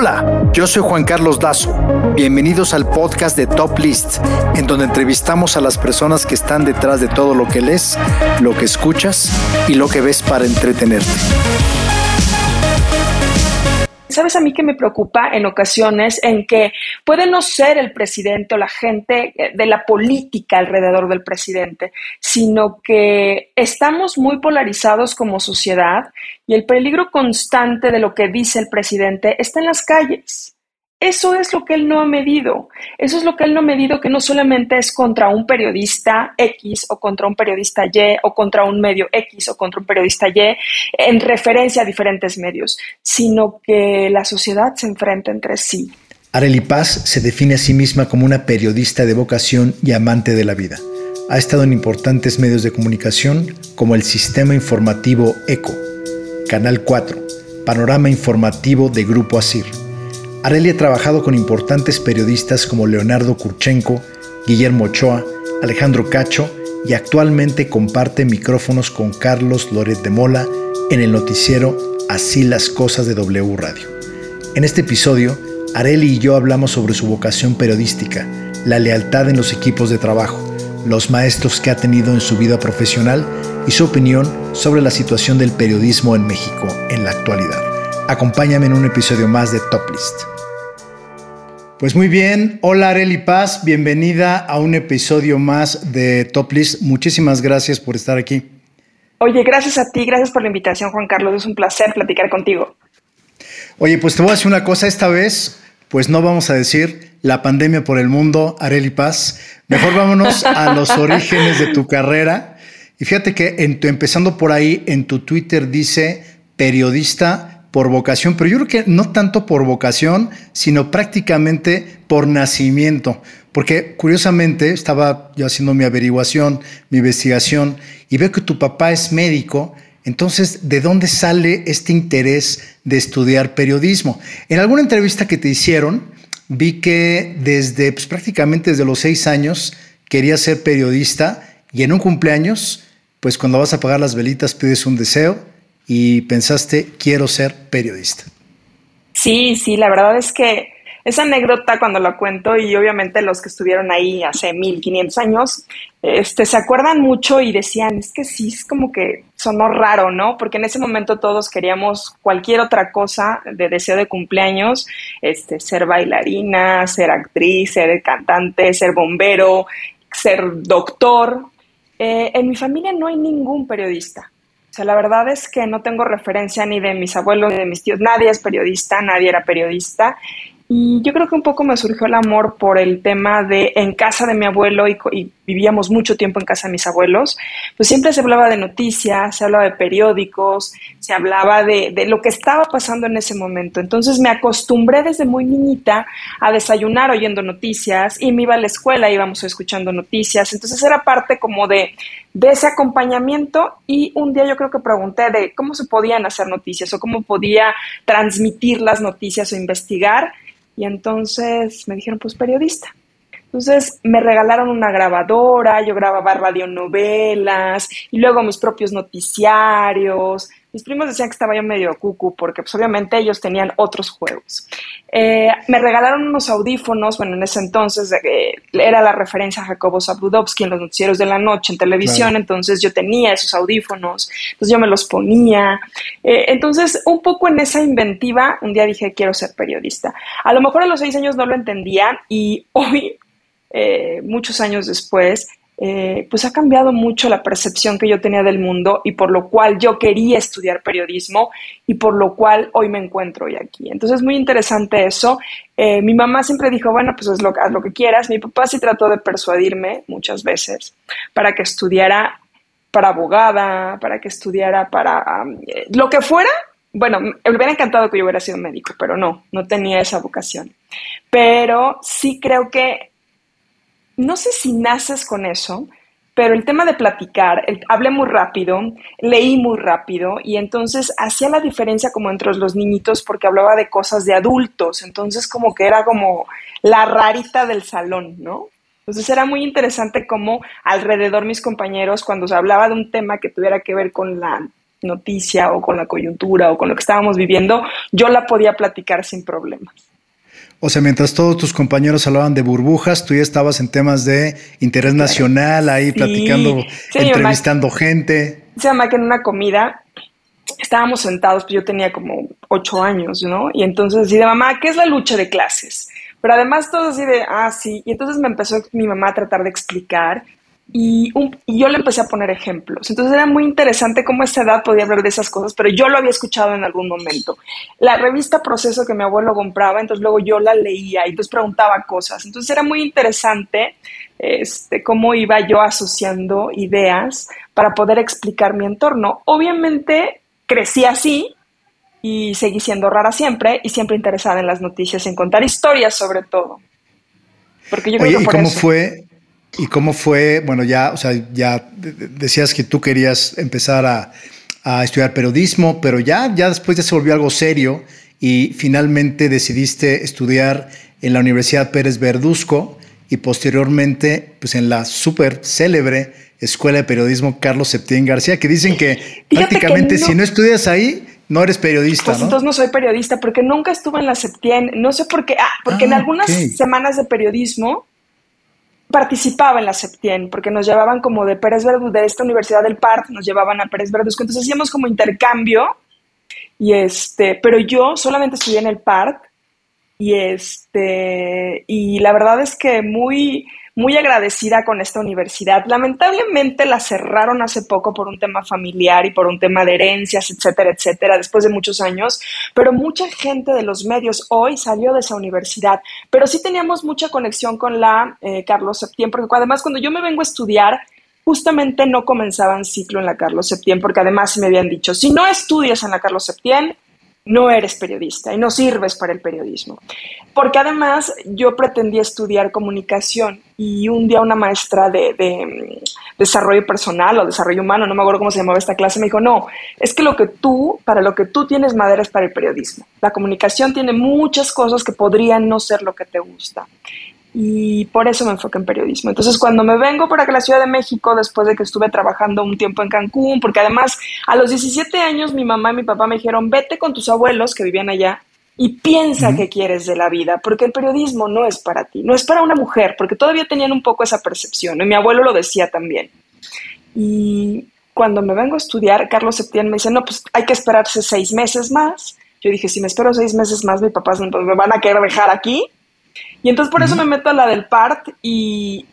Hola, yo soy Juan Carlos Dazo. Bienvenidos al podcast de Top List, en donde entrevistamos a las personas que están detrás de todo lo que lees, lo que escuchas y lo que ves para entretenerte. ¿Sabes a mí que me preocupa en ocasiones en que puede no ser el presidente o la gente eh, de la política alrededor del presidente, sino que estamos muy polarizados como sociedad y el peligro constante de lo que dice el presidente está en las calles. Eso es lo que él no ha medido. Eso es lo que él no ha medido, que no solamente es contra un periodista X o contra un periodista Y o contra un medio X o contra un periodista Y en referencia a diferentes medios, sino que la sociedad se enfrenta entre sí. Areli Paz se define a sí misma como una periodista de vocación y amante de la vida. Ha estado en importantes medios de comunicación como el Sistema Informativo ECO, Canal 4, Panorama Informativo de Grupo ASIR Areli ha trabajado con importantes periodistas como Leonardo Kurchenko, Guillermo Ochoa, Alejandro Cacho y actualmente comparte micrófonos con Carlos Loret de Mola en el noticiero Así las cosas de W Radio. En este episodio, Areli y yo hablamos sobre su vocación periodística, la lealtad en los equipos de trabajo, los maestros que ha tenido en su vida profesional y su opinión sobre la situación del periodismo en México en la actualidad. Acompáñame en un episodio más de Top List. Pues muy bien, hola Areli Paz, bienvenida a un episodio más de Top List. Muchísimas gracias por estar aquí. Oye, gracias a ti, gracias por la invitación Juan Carlos, es un placer platicar contigo. Oye, pues te voy a decir una cosa, esta vez pues no vamos a decir la pandemia por el mundo, Areli Paz, mejor vámonos a los orígenes de tu carrera. Y fíjate que en tu, empezando por ahí, en tu Twitter dice periodista por vocación, pero yo creo que no tanto por vocación, sino prácticamente por nacimiento. Porque curiosamente estaba yo haciendo mi averiguación, mi investigación, y veo que tu papá es médico. Entonces, ¿de dónde sale este interés de estudiar periodismo? En alguna entrevista que te hicieron, vi que desde pues, prácticamente desde los seis años querías ser periodista y en un cumpleaños, pues cuando vas a apagar las velitas pides un deseo y pensaste, quiero ser periodista. Sí, sí, la verdad es que esa anécdota cuando la cuento y obviamente los que estuvieron ahí hace 1500 años, este, se acuerdan mucho y decían, es que sí, es como que sonó raro, ¿no? Porque en ese momento todos queríamos cualquier otra cosa de deseo de cumpleaños, este, ser bailarina, ser actriz, ser cantante, ser bombero, ser doctor. Eh, en mi familia no hay ningún periodista sea, la verdad es que no tengo referencia ni de mis abuelos ni de mis tíos. Nadie es periodista, nadie era periodista. Y yo creo que un poco me surgió el amor por el tema de en casa de mi abuelo y, vivíamos mucho tiempo en casa de mis abuelos, pues siempre se hablaba de noticias, se hablaba de periódicos, se hablaba de, de lo que estaba pasando en ese momento. Entonces me acostumbré desde muy niñita a desayunar oyendo noticias y me iba a la escuela, íbamos escuchando noticias. Entonces era parte como de, de ese acompañamiento y un día yo creo que pregunté de cómo se podían hacer noticias o cómo podía transmitir las noticias o investigar y entonces me dijeron, pues periodista. Entonces me regalaron una grabadora, yo grababa radionovelas y luego mis propios noticiarios. Mis primos decían que estaba yo medio cucu porque pues obviamente ellos tenían otros juegos. Eh, me regalaron unos audífonos, bueno, en ese entonces eh, era la referencia a Jacobo Zabludovsky en los noticieros de la noche en televisión, entonces yo tenía esos audífonos, entonces yo me los ponía. Eh, entonces, un poco en esa inventiva, un día dije, quiero ser periodista. A lo mejor a los seis años no lo entendía y hoy eh, muchos años después, eh, pues ha cambiado mucho la percepción que yo tenía del mundo y por lo cual yo quería estudiar periodismo y por lo cual hoy me encuentro hoy aquí. Entonces es muy interesante eso. Eh, mi mamá siempre dijo, bueno, pues haz lo, haz lo que quieras. Mi papá sí trató de persuadirme muchas veces para que estudiara para abogada, para que estudiara para lo que fuera. Bueno, me hubiera encantado que yo hubiera sido médico, pero no, no tenía esa vocación. Pero sí creo que no sé si naces con eso, pero el tema de platicar, hablé muy rápido, leí muy rápido y entonces hacía la diferencia como entre los niñitos porque hablaba de cosas de adultos, entonces como que era como la rarita del salón, ¿no? Entonces era muy interesante como alrededor mis compañeros, cuando se hablaba de un tema que tuviera que ver con la noticia o con la coyuntura o con lo que estábamos viviendo, yo la podía platicar sin problemas. O sea, mientras todos tus compañeros hablaban de burbujas, tú ya estabas en temas de interés nacional, ahí platicando, entrevistando gente. Se llama que en una comida estábamos sentados, pues yo tenía como ocho años, ¿no? Y entonces así de mamá, ¿qué es la lucha de clases? Pero además todo así de, ah, sí. Y entonces me empezó mi mamá a tratar de explicar y, yo le empecé a poner ejemplos. Entonces era muy interesante cómo a esa edad podía hablar de esas cosas, pero yo lo había escuchado en algún momento. La revista Proceso que mi abuelo compraba, entonces luego yo la leía y entonces preguntaba cosas. Entonces era muy interesante este, cómo iba yo asociando ideas para poder explicar mi entorno. Obviamente crecí así y seguí siendo rara siempre y siempre interesada en las noticias, en contar historias sobre todo. Porque yo creo ¿y cómo fue? ¿Y cómo fue? Bueno, ya, o sea, ya decías que tú querías empezar a, estudiar periodismo, pero ya, ya después ya se volvió algo serio y finalmente decidiste estudiar en la Universidad Pérez Verduzco y posteriormente pues en la súper célebre Escuela de Periodismo Carlos Septién García, que dicen que prácticamente si no estudias ahí, no eres periodista. Pues entonces no soy periodista porque nunca estuve en la Septién, no sé por qué, ah, porque en ah, algunas semanas de periodismo participaba en la Septien, porque nos llevaban como de Pérez Verduzco, de esta universidad del PART, nos llevaban a Pérez Verduzco, entonces hacíamos como intercambio, y este, pero yo solamente estudié en el PART, y este, y la verdad es que muy, muy agradecida con esta universidad. Lamentablemente la cerraron hace poco por un tema familiar y por un tema de herencias, etcétera, etcétera, después de muchos años, pero mucha gente de los medios hoy salió de esa universidad, pero sí teníamos mucha conexión con la eh, Carlos Septién, porque además cuando yo me vengo a estudiar, justamente no comenzaban ciclo en la Carlos Septién, porque además me habían dicho, si no estudias en la Carlos Septién, no eres periodista y no sirves para el periodismo. Porque además yo pretendía estudiar comunicación y un día una maestra de, mm, desarrollo personal o desarrollo humano, no me acuerdo cómo se llamaba esta clase, me dijo, no, es que lo que tú, para lo que tú tienes madera es para el periodismo. La comunicación tiene muchas cosas que podrían no ser lo que te gusta y por eso me enfoqué en periodismo. Entonces, cuando me vengo para la Ciudad de México, después de que estuve trabajando un tiempo en Cancún, porque además a los 17 años mi mamá y mi papá me dijeron, vete con tus abuelos que vivían allá y piensa qué quieres de la vida, porque el periodismo no es para ti, no es para una mujer, porque todavía tenían un poco esa percepción, y mi abuelo lo decía también. Y cuando me vengo a estudiar, Carlos Septién me dice, no, pues hay que esperarse seis meses más. Yo dije, si me espero seis meses más, mis papás me van a querer dejar aquí y entonces por eso me meto a la del PART y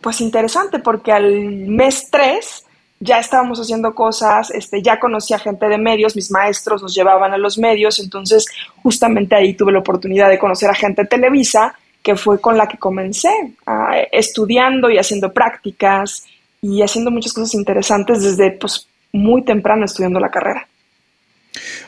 pues interesante porque al mes 3 ya estábamos haciendo cosas, este, ya conocía gente de medios, mis maestros nos llevaban a los medios, entonces justamente ahí tuve la oportunidad de conocer a gente de Televisa, que fue con la que comencé, estudiando y haciendo prácticas y haciendo muchas cosas interesantes desde pues, muy temprano estudiando la carrera.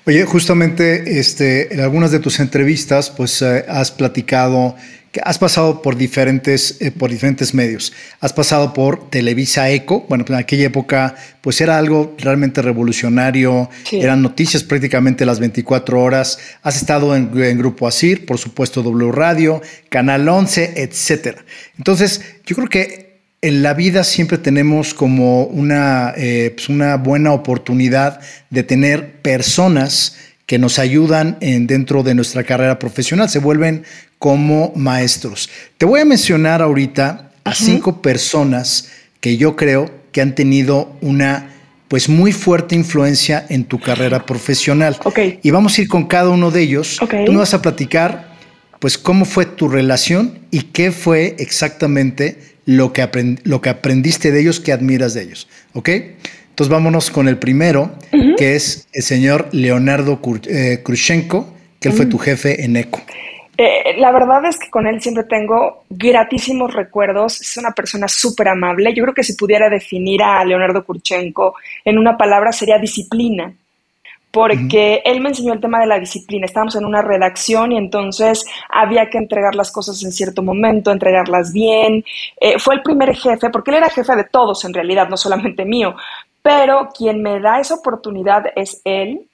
Oye, justamente este, en algunas de tus entrevistas, pues eh, has platicado que has pasado por diferentes, eh, por diferentes medios. Has pasado por Televisa Eco, bueno, en aquella época pues era algo realmente revolucionario, eran noticias prácticamente las 24 horas. Has estado en, Grupo Asir, por supuesto W Radio, Canal 11, etcétera. Entonces, yo creo que en la vida siempre tenemos como una, eh, pues una buena oportunidad de tener personas que nos ayudan en, dentro de nuestra carrera profesional, se vuelven como maestros. Te voy a mencionar ahorita a cinco personas que yo creo que han tenido una pues muy fuerte influencia en tu carrera profesional. Okay. Y vamos a ir con cada uno de ellos. Okay. Tú me vas a platicar pues cómo fue tu relación y qué fue exactamente lo que, lo que aprendiste de ellos, que admiras de ellos. ¿Ok? Entonces vámonos con el primero, que es el señor Leonardo eh, Krushenko, que él fue tu jefe en ECO. Eh, la verdad es que con él siempre tengo gratísimos recuerdos. Es una persona súper amable. Yo creo que si pudiera definir a Leonardo Kurchenko en una palabra sería disciplina porque él me enseñó el tema de la disciplina. Estábamos en una redacción y entonces había que entregar las cosas en cierto momento, entregarlas bien. Eh, fue el primer jefe, porque él era jefe de todos en realidad, no solamente mío, pero quien me da esa oportunidad es él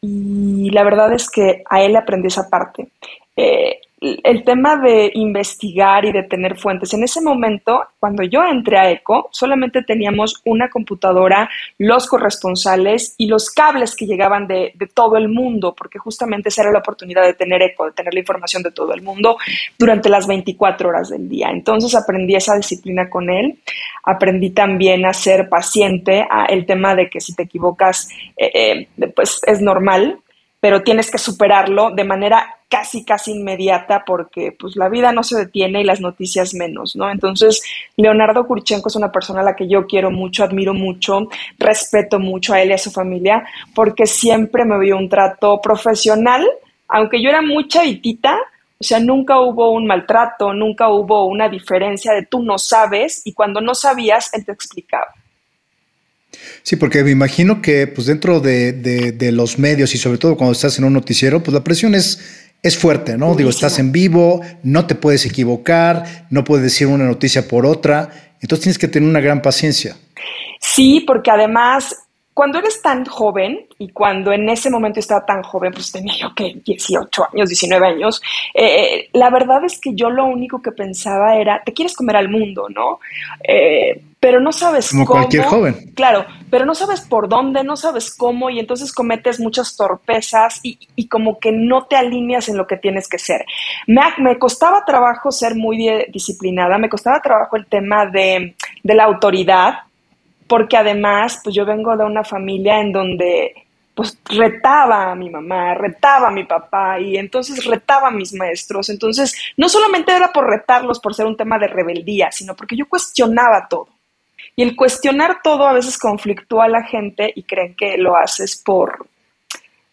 y la verdad es que a él aprendí esa parte. Eh, el tema de investigar y de tener fuentes. En ese momento, cuando yo entré a ECO, solamente teníamos una computadora, los corresponsales y los cables que llegaban de, todo el mundo, porque justamente esa era la oportunidad de tener ECO, de tener la información de todo el mundo durante las 24 horas del día. Entonces aprendí esa disciplina con él, aprendí también a ser paciente, a el tema de que si te equivocas, eh, eh, pues es normal, pero tienes que superarlo de manera casi, casi inmediata porque pues la vida no se detiene y las noticias menos, ¿no? Entonces, Leonardo Kurchenko es una persona a la que yo quiero mucho, admiro mucho, respeto mucho a él y a su familia porque siempre me vio un trato profesional, aunque yo era muy chavitita, o sea, nunca hubo un maltrato, nunca hubo una diferencia de tú no sabes y cuando no sabías, él te explicaba. Sí, porque me imagino que pues dentro de, los medios y sobre todo cuando estás en un noticiero, pues la presión es, es fuerte, ¿no? Digo, estás en vivo, no te puedes equivocar, no puedes decir una noticia por otra, entonces tienes que tener una gran paciencia. Sí, porque además cuando eres tan joven y cuando en ese momento estaba tan joven, pues tenía yo que 18 años, 19 años, eh, la verdad es que yo lo único que pensaba era, te quieres comer al mundo, ¿no? Eh, pero no sabes Como cualquier joven. Claro, pero no sabes por dónde, no sabes cómo y entonces cometes muchas torpezas y, como que no te alineas en lo que tienes que ser. Me, me costaba trabajo ser muy disciplinada, me costaba trabajo el tema de, de la autoridad, porque además, pues yo vengo de una familia en donde pues retaba a mi mamá, retaba a mi papá y entonces retaba a mis maestros. Entonces, no solamente era por retarlos por ser un tema de rebeldía, sino porque yo cuestionaba todo. Y el cuestionar todo a veces conflictúa a la gente y creen que lo haces por,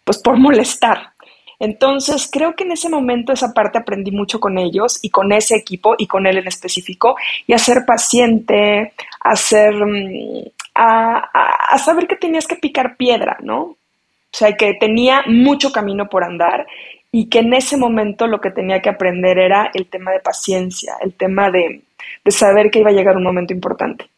pues por molestar. Entonces, creo que en ese momento esa parte aprendí mucho con ellos y con ese equipo y con él en específico, y a ser paciente, a, ser, mm, a, saber que tenías que picar piedra, ¿no? O sea, que tenía mucho camino por andar y que en ese momento lo que tenía que aprender era el tema de paciencia, el tema de, de saber que iba a llegar un momento importante.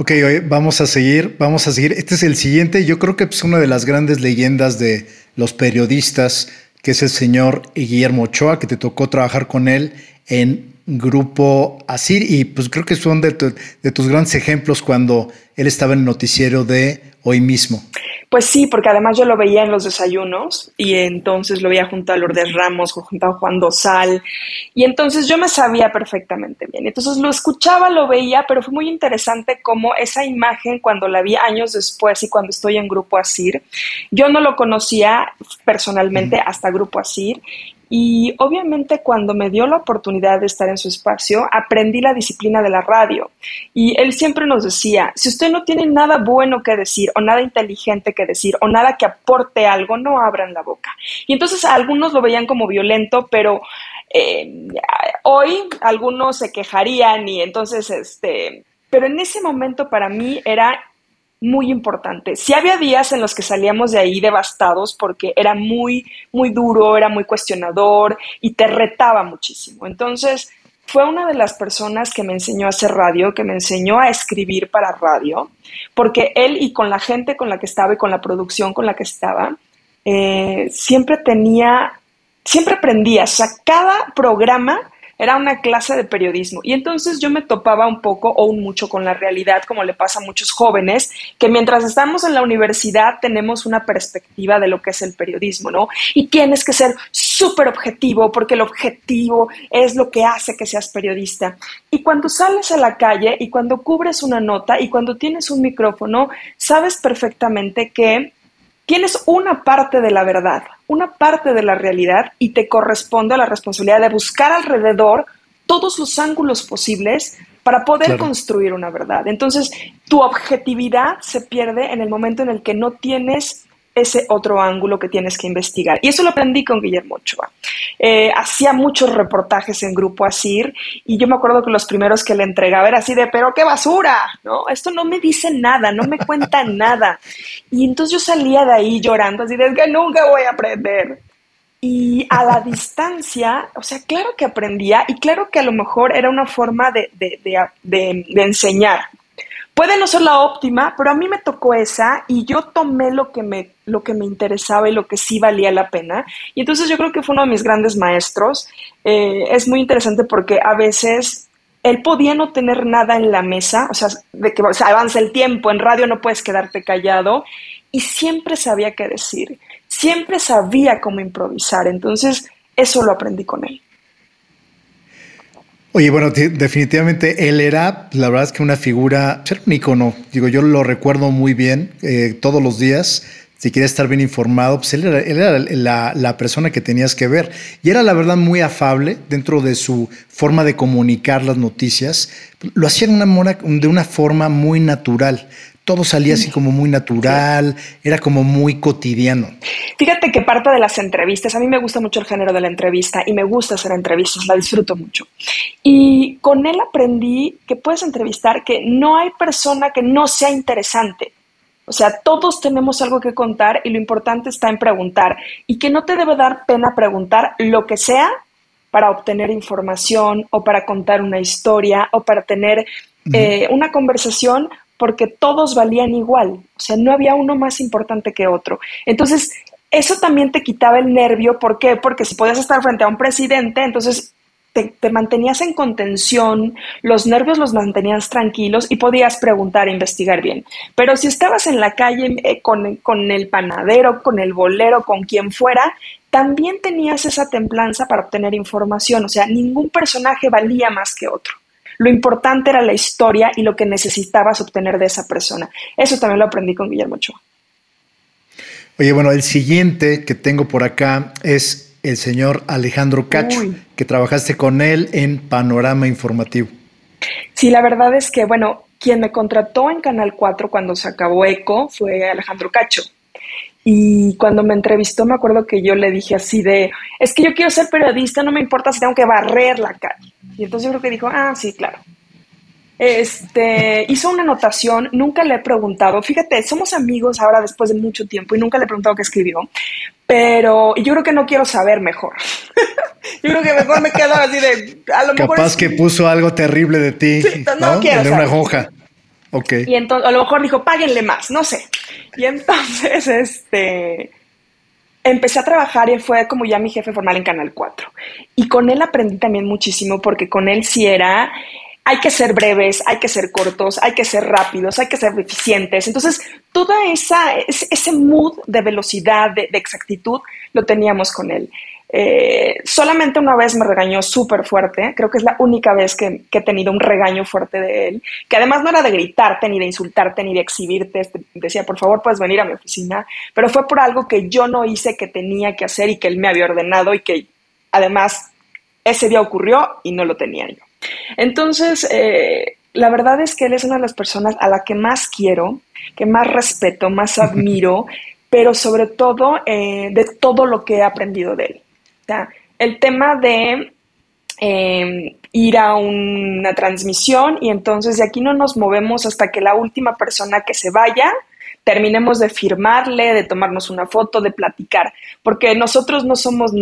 Ok, vamos a seguir, vamos a seguir. Este es el siguiente. Yo creo que es una de las grandes leyendas de los periodistas, que es el señor Guillermo Ochoa, que te tocó trabajar con él en Grupo Asir y pues creo que son de, de tus grandes ejemplos cuando él estaba en el noticiero de hoy mismo. Pues sí, porque además yo lo veía en los desayunos y entonces lo veía junto a Lourdes Ramos, junto a Juan Dosal y entonces yo me sabía perfectamente bien. Entonces lo escuchaba, lo veía, pero fue muy interesante cómo esa imagen cuando la vi años después y cuando estoy en Grupo Asir, yo no lo conocía personalmente hasta Grupo Asir y obviamente cuando me dio la oportunidad de estar en su espacio, aprendí la disciplina de la radio. Y él siempre nos decía, si usted no tiene nada bueno que decir o nada inteligente que decir o nada que aporte algo, no abran la boca. Y entonces algunos lo veían como violento, pero eh, hoy algunos se quejarían y entonces, este, pero en ese momento para mí era muy importante. Sí había días en los que salíamos de ahí devastados porque era muy, muy duro, era muy cuestionador y te retaba muchísimo. Entonces, fue una de las personas que me enseñó a hacer radio, que me enseñó a escribir para radio, porque él y con la gente con la que estaba y con la producción con la que estaba, eh, siempre tenía, siempre aprendía, o sea, cada programa era una clase de periodismo. Y entonces yo me topaba un poco o un mucho con la realidad, como le pasa a muchos jóvenes, que mientras estamos en la universidad tenemos una perspectiva de lo que es el periodismo, ¿no? Y tienes que ser súper objetivo, porque el objetivo es lo que hace que seas periodista. Y cuando sales a la calle y cuando cubres una nota y cuando tienes un micrófono, sabes perfectamente que tienes una parte de la verdad, una parte de la realidad y te corresponde la responsabilidad de buscar alrededor todos los ángulos posibles para poder construir una verdad. Entonces, tu objetividad se pierde en el momento en el que no tienes ese otro ángulo que tienes que investigar. Y eso lo aprendí con Guillermo Ochoa. Eh, hacía muchos reportajes en Grupo Asir y yo me acuerdo que los primeros que le entregaba era así de, pero qué basura, ¿no? Esto no me dice nada, no me cuenta nada. Y entonces yo salía de ahí llorando, así de, que nunca voy a aprender. Y a la distancia, o sea, claro que aprendía y claro que a lo mejor era una forma de, de, de, de enseñar, puede no ser la óptima, pero a mí me tocó esa y yo tomé lo que me, lo que me interesaba y lo que sí valía la pena. Y entonces yo creo que fue uno de mis grandes maestros. Eh, es muy interesante porque a veces él podía no tener nada en la mesa, o sea, de que avanza el tiempo, en radio no puedes quedarte callado, y siempre sabía qué decir, siempre sabía cómo improvisar. Entonces, eso lo aprendí con él. Oye, bueno, definitivamente él era, la verdad es que una figura, era un icono. Digo, yo lo recuerdo muy bien eh, todos los días. Si querías estar bien informado, pues él era, la, la, persona que tenías que ver. Y era la verdad muy afable dentro de su forma de comunicar las noticias. Lo hacía de una, de una forma muy natural todo salía así como muy natural, era como muy cotidiano. Fíjate que parte de las entrevistas, a mí me gusta mucho el género de la entrevista y me gusta hacer entrevistas, la disfruto mucho. Y con él aprendí que puedes entrevistar, que no hay persona que no sea interesante. O sea, todos tenemos algo que contar y lo importante está en preguntar y que no te debe dar pena preguntar lo que sea para obtener información o para contar una historia o para tener eh, una conversación porque todos valían igual, o sea, no había uno más importante que otro. Entonces, eso también te quitaba el nervio, ¿por qué? Porque si podías estar frente a un presidente, entonces te, mantenías en contención, los nervios los mantenías tranquilos y podías preguntar e investigar bien. Pero si estabas en la calle eh, con, con el panadero, con el bolero, con quien fuera, también tenías esa templanza para obtener información, o sea, ningún personaje valía más que otro. Lo importante era la historia y lo que necesitabas obtener de esa persona. Eso también lo aprendí con Guillermo Ochoa. Oye, bueno, el siguiente que tengo por acá es el señor Alejandro Cacho, que trabajaste con él en Panorama Informativo. Sí, la verdad es que, bueno, quien me contrató en Canal 4 cuando se acabó ECO fue Alejandro Cacho. Y cuando me entrevistó, me acuerdo que yo le dije así de, es que yo quiero ser periodista, no me importa si tengo que barrer la calle. Y entonces yo creo que dijo, ah, sí, claro. Este, hizo una anotación, nunca le he preguntado, fíjate, somos amigos ahora después de mucho tiempo y nunca le he preguntado qué escribió, pero yo creo que no quiero saber mejor. yo creo que mejor me quedo así de, a lo Capaz que puso algo terrible de ti, no, quiero en una hoja. Ok. Y entonces, a lo mejor dijo, páguenle más, no sé. Y entonces, este, empecé a trabajar y fue como ya mi jefe formal en Canal 4. Y con él aprendí también muchísimo porque con él sí era, hay que ser breves, hay que ser cortos, hay que ser rápidos, hay que ser eficientes. Entonces, toda esa, ese mood de velocidad, de, de exactitud, lo teníamos con él. Eh, solamente una vez me regañó súper fuerte, creo que es la única vez que, he tenido un regaño fuerte de él, que además no era de gritarte, ni de insultarte, ni de exhibirte, este, decía, por favor, puedes venir a mi oficina, pero fue por algo que yo no hice, que tenía que hacer y que él me había ordenado y que además ese día ocurrió y no lo tenía yo. Entonces, eh, la verdad es que él es una de las personas a la que más quiero, que más respeto, más admiro, pero sobre todo eh, de todo lo que he aprendido de él el tema de em, ir a una transmisión y entonces de aquí no nos movemos hasta que la última persona que se vaya terminemos de firmarle, de tomarnos una foto, de platicar, porque nosotros no somos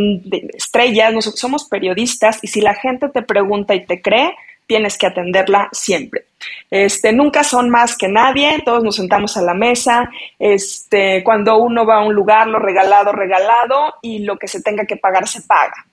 estrellas, nosotros somos periodistas y si la gente te pregunta y te cree, tienes que atenderla siempre. Este, nunca son más que nadie, todos nos sentamos a la mesa, este, cuando uno va a un lugar, lo regalado, regalado, y lo que se tenga que pagar, se paga.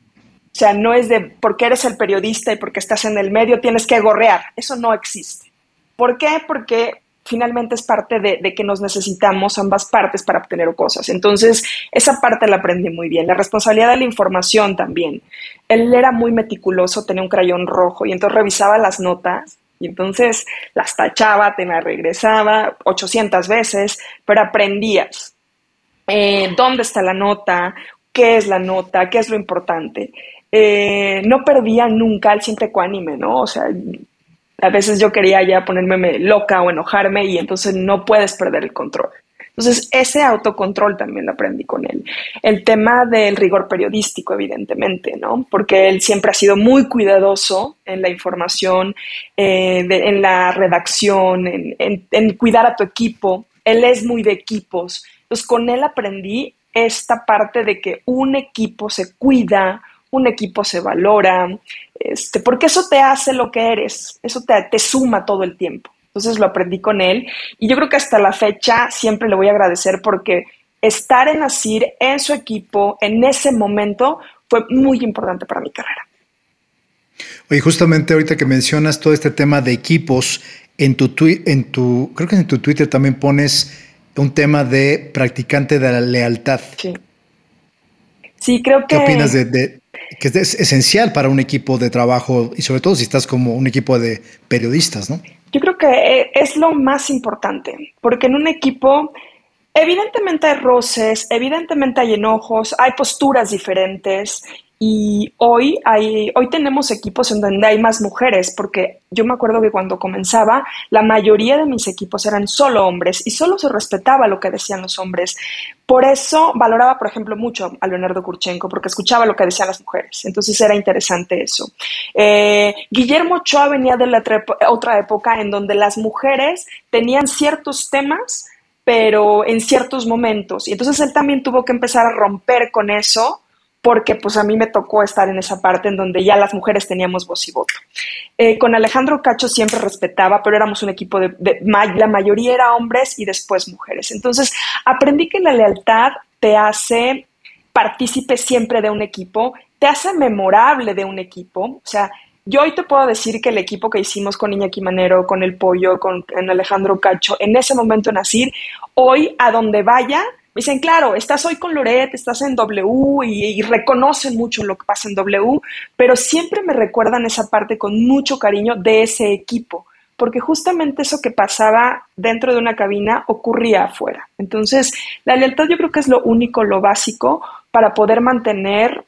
O sea, no es de porque eres el periodista y porque estás en el medio, tienes que gorrear. Eso no existe. ¿Por qué? Porque finalmente es parte de, que nos necesitamos ambas partes para obtener cosas. Entonces, esa parte la aprendí muy bien. La responsabilidad de la información también. Él era muy meticuloso, tenía un crayón rojo y entonces revisaba las notas y entonces las tachaba, te las regresaba 800 veces, pero aprendías. Eh, ¿Dónde está la nota? ¿Qué es la nota? ¿Qué es lo importante? Eh, no perdía nunca el siempre ecuánime, ¿no? O sea, a veces yo quería ya ponerme loca o enojarme y entonces no puedes perder el control. Entonces, ese autocontrol también lo aprendí con él. El tema del rigor periodístico, evidentemente, ¿no? Porque él siempre ha sido muy cuidadoso en la información, eh, en la redacción, en cuidar a tu equipo. Él es muy de equipos. Entonces, con él aprendí esta parte de que un equipo se cuida, un equipo se valora, este, porque eso te hace lo que eres, eso te, te suma todo el tiempo. Entonces lo aprendí con él y yo creo que hasta la fecha siempre le voy a agradecer porque estar en Asir, en su equipo, en ese momento, fue muy importante para mi carrera. Oye, justamente ahorita que mencionas todo este tema de equipos, en tu, en tu, creo que en tu Twitter también pones un tema de practicante de la lealtad. Sí. Sí, creo que... ¿Qué opinas de, que es esencial para un equipo de trabajo y sobre todo si estás como un equipo de periodistas, ¿no? Yo creo que eh, es lo más importante, porque en un equipo evidentemente hay roces, evidentemente hay enojos, hay posturas diferentes y hoy, hay, hoy tenemos equipos en donde hay más mujeres, porque yo me acuerdo que cuando comenzaba, la mayoría de mis equipos eran solo hombres y solo se respetaba lo que decían los hombres. Por eso valoraba, por ejemplo, mucho a Leonardo Kurchenko, porque escuchaba lo que decían las mujeres. Entonces era interesante eso. Eh, Guillermo Ochoa venía de otra época en donde las mujeres tenían ciertos temas pero en ciertos momentos. Y entonces él también tuvo que empezar a romper con eso porque pues a mí me tocó estar en esa parte en donde ya las mujeres teníamos voz y voto. Eh, con Alejandro Cacho siempre respetaba, pero éramos un equipo de, la mayoría era hombres y después mujeres. Entonces aprendí que la lealtad te hace partícipe siempre de un equipo, te hace memorable de un equipo, o sea, yo hoy te puedo decir que el equipo que hicimos con Iñaki Manero, con El Pollo, con Alejandro Cacho, en ese momento en Asir, hoy a donde vaya, me dicen, claro, estás hoy con Loret, estás en W y, reconocen mucho lo que pasa en W, pero siempre me recuerdan esa parte con mucho cariño de ese equipo, porque justamente eso que pasaba dentro de una cabina ocurría afuera. Entonces, la lealtad yo creo que es lo único, lo básico para poder mantener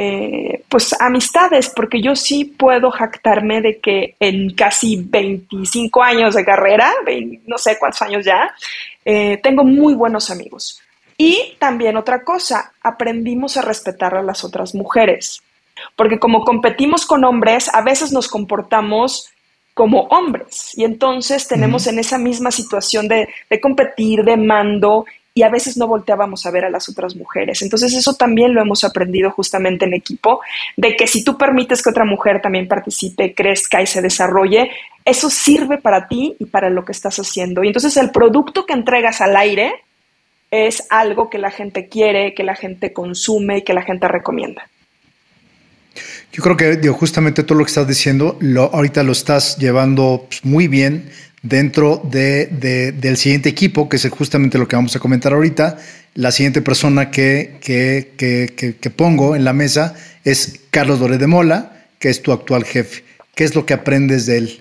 eh, pues amistades, porque yo sí puedo jactarme de que en casi 25 años de carrera, no sé cuántos años ya, eh, tengo muy buenos amigos. Y también otra cosa, aprendimos a respetar a las otras mujeres, porque como competimos con hombres, a veces nos comportamos como hombres. Y entonces tenemos en esa misma situación de, de competir, de mando y a veces no volteábamos a ver a las otras mujeres. Entonces eso también lo hemos aprendido justamente en equipo, de que si tú permites que otra mujer también participe, crezca y se desarrolle, eso sirve para ti y para lo que estás haciendo. Y entonces el producto que entregas al aire es algo que la gente quiere, que la gente consume y que la gente recomienda. Yo creo que justamente todo lo que estás diciendo, lo, ahorita lo estás llevando pues, muy bien dentro de, del siguiente equipo, que es justamente lo que vamos a comentar ahorita. La siguiente persona que, que, pongo en la mesa es Carlos Doré de Mola, que es tu actual jefe. ¿Qué es lo que aprendes de él?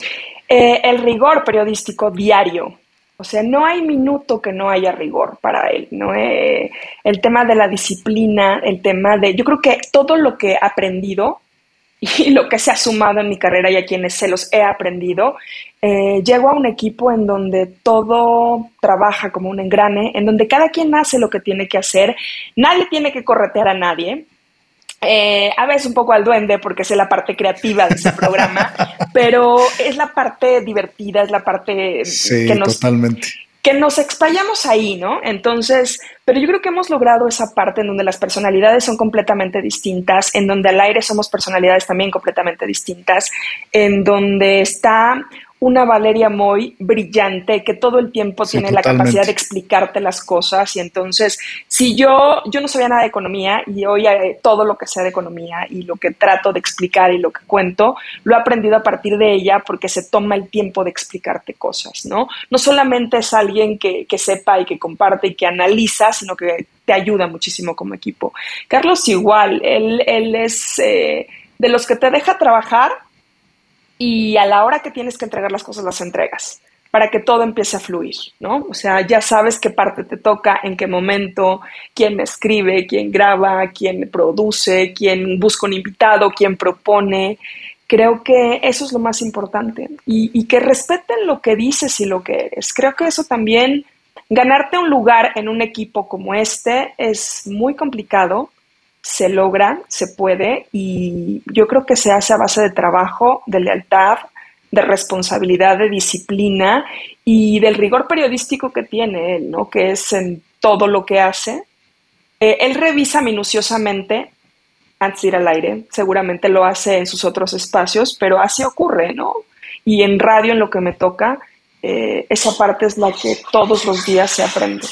Eh, el rigor periodístico diario. O sea, no hay minuto que no haya rigor para él, ¿no? Eh, el tema de la disciplina, el tema de... Yo creo que todo lo que he aprendido y lo que se ha sumado en mi carrera y a quienes se los he aprendido, eh, llego a un equipo en donde todo trabaja como un engrane, en donde cada quien hace lo que tiene que hacer, nadie tiene que corretear a nadie. Eh, a veces un poco al duende porque es la parte creativa de ese programa, pero es la parte divertida, es la parte que nos, totalmente que nos explayamos ahí, ¿no? Entonces, pero yo creo que hemos logrado esa parte en donde las personalidades son completamente distintas, en donde al aire somos personalidades también completamente distintas, en donde está una Valeria muy brillante que todo el tiempo tiene la capacidad de explicarte las cosas y entonces si yo yo no sabía nada de economía y hoy eh, todo lo que sé de economía y lo que trato de explicar y lo que cuento lo he aprendido a partir de ella porque se toma el tiempo de explicarte cosas, ¿no? No solamente es alguien que, sepa y que comparte y que analiza, sino que te ayuda muchísimo como equipo. Carlos igual, él, él es eh, de los que te deja trabajar y a la hora que tienes que entregar las cosas las entregas para que todo empiece a fluir, ¿no? O sea, ya sabes qué parte te toca, en qué momento, quién escribe, quién graba, quién produce, quién busca un invitado, quién propone. Creo que eso es lo más importante y, y que respeten lo que dices y lo que eres. Creo que eso también, ganarte un lugar en un equipo como este es muy complicado, se logra, se puede y yo creo que se hace a base de trabajo, de lealtad, de responsabilidad, de disciplina y del rigor periodístico que tiene él, ¿no? Que es en todo lo que hace. Eh, él revisa minuciosamente antes de ir al aire, seguramente lo hace en sus otros espacios, pero así ocurre, ¿no? Y en radio, en lo que me toca, eh, esa parte es la que todos los días se aprende.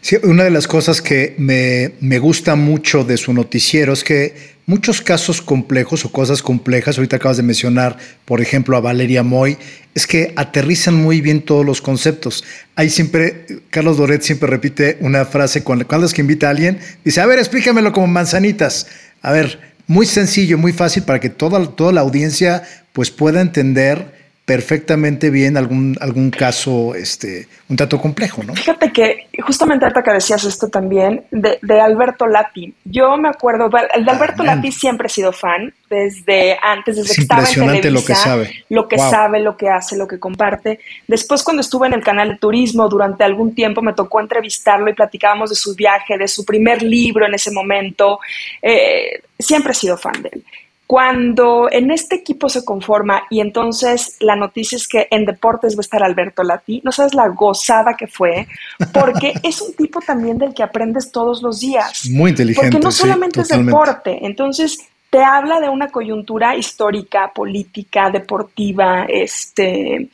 Sí, una de las cosas que me, me, gusta mucho de su noticiero es que muchos casos complejos o cosas complejas, ahorita acabas de mencionar, por ejemplo, a Valeria Moy, es que aterrizan muy bien todos los conceptos. Ahí siempre, Carlos Doret siempre repite una frase cuando, cuando es que invita a alguien, dice, a ver, explícamelo como manzanitas. A ver, muy sencillo, muy fácil para que toda, toda la audiencia pues pueda entender perfectamente bien algún, algún caso, este, un dato complejo, ¿no? Fíjate que justamente ahorita que decías esto también, de, de Alberto Lati, yo me acuerdo, de Alberto Lati siempre he sido fan, desde antes, desde que estaba en Televisa, lo que sabe. Lo que sabe, lo que hace, lo que comparte. Después cuando estuve en el canal de turismo durante algún tiempo me tocó entrevistarlo y platicábamos de su viaje, de su primer libro en ese momento. Eh, siempre he sido fan de él. Cuando en este equipo se conforma y entonces la noticia es que en deportes va a estar Alberto Lati, no sabes la gozada que fue, porque es un tipo también del que aprendes todos los días. Muy inteligente. Porque no solamente es deporte, entonces te habla de una coyuntura histórica, política, deportiva, este,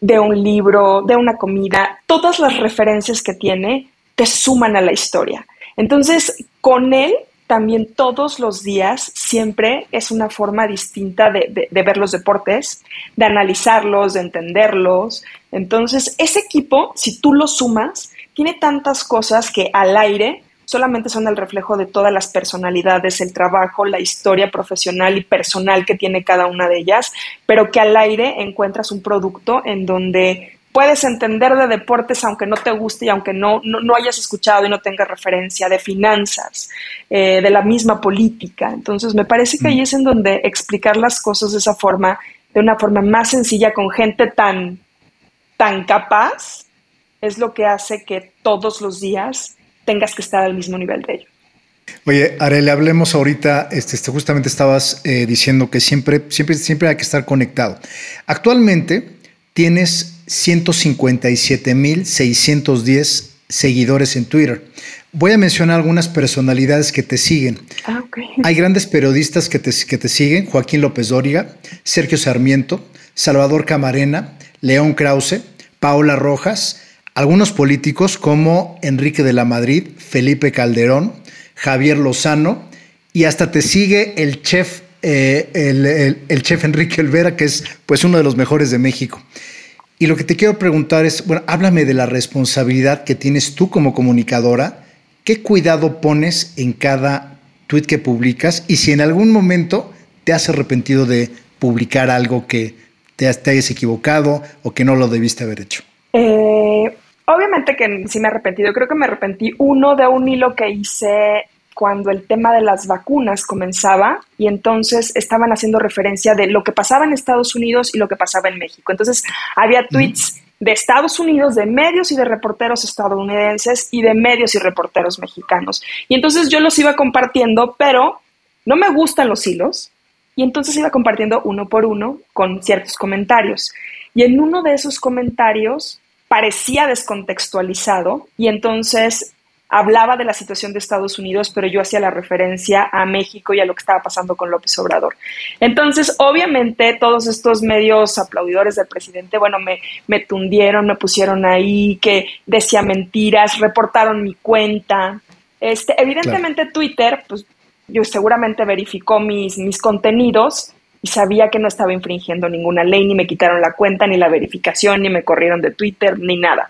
de un libro, de una comida, todas las referencias que tiene te suman a la historia. Entonces, con él también todos los días siempre es una forma distinta de, ver los deportes, de analizarlos, de entenderlos. Entonces, ese equipo, si tú lo sumas, tiene tantas cosas que al aire solamente son el reflejo de todas las personalidades, el trabajo, la historia profesional y personal que tiene cada una de ellas, pero que al aire encuentras un producto en donde puedes entender de deportes aunque no te guste y aunque no, no, hayas escuchado y no tengas referencia, de finanzas, eh, de la misma política. Entonces, me parece que ahí mm. es en donde explicar las cosas de esa forma, de una forma más sencilla, con gente tan, tan capaz, es lo que hace que todos los días tengas que estar al mismo nivel de ello. Oye, Arele, hablemos ahorita, este, este justamente estabas eh, diciendo que siempre, siempre, siempre hay que estar conectado. Actualmente tienes 157.610 seguidores en Twitter. Voy a mencionar algunas personalidades que te siguen. Ah, Hay grandes periodistas que te, que te siguen, Joaquín López Dóriga, Sergio Sarmiento, Salvador Camarena, León Krause, Paola Rojas, algunos políticos como Enrique de la Madrid, Felipe Calderón, Javier Lozano, y hasta te sigue el chef, eh, el, el, chef Enrique Olvera, que es pues uno de los mejores de México. Y lo que te quiero preguntar es, bueno, háblame de la responsabilidad que tienes tú como comunicadora, qué cuidado pones en cada tweet que publicas y si en algún momento te has arrepentido de publicar algo que te, hayas equivocado o que no lo debiste haber hecho. Eh, obviamente que sí me he arrepentido. Creo que me arrepentí uno de un hilo que hice cuando el tema de las vacunas comenzaba y entonces estaban haciendo referencia de lo que pasaba en Estados Unidos y lo que pasaba en México. Entonces había tweets de Estados Unidos, de medios y de reporteros estadounidenses y de medios y reporteros mexicanos. Y entonces yo los iba compartiendo, pero no me gustan los hilos y entonces iba compartiendo uno por uno con ciertos comentarios. Y en uno de esos comentarios parecía descontextualizado y entonces hablaba de la situación de Estados Unidos, pero yo hacía la referencia a México y a lo que estaba pasando con López Obrador. Entonces, obviamente, todos estos medios aplaudidores del presidente, bueno, me, me tundieron, me pusieron ahí, que decía mentiras, reportaron mi cuenta. Este, evidentemente, Twitter, pues yo seguramente verificó mis, mis contenidos y sabía que no estaba infringiendo ninguna ley, ni me quitaron la cuenta, ni la verificación, ni me corrieron de Twitter, ni nada.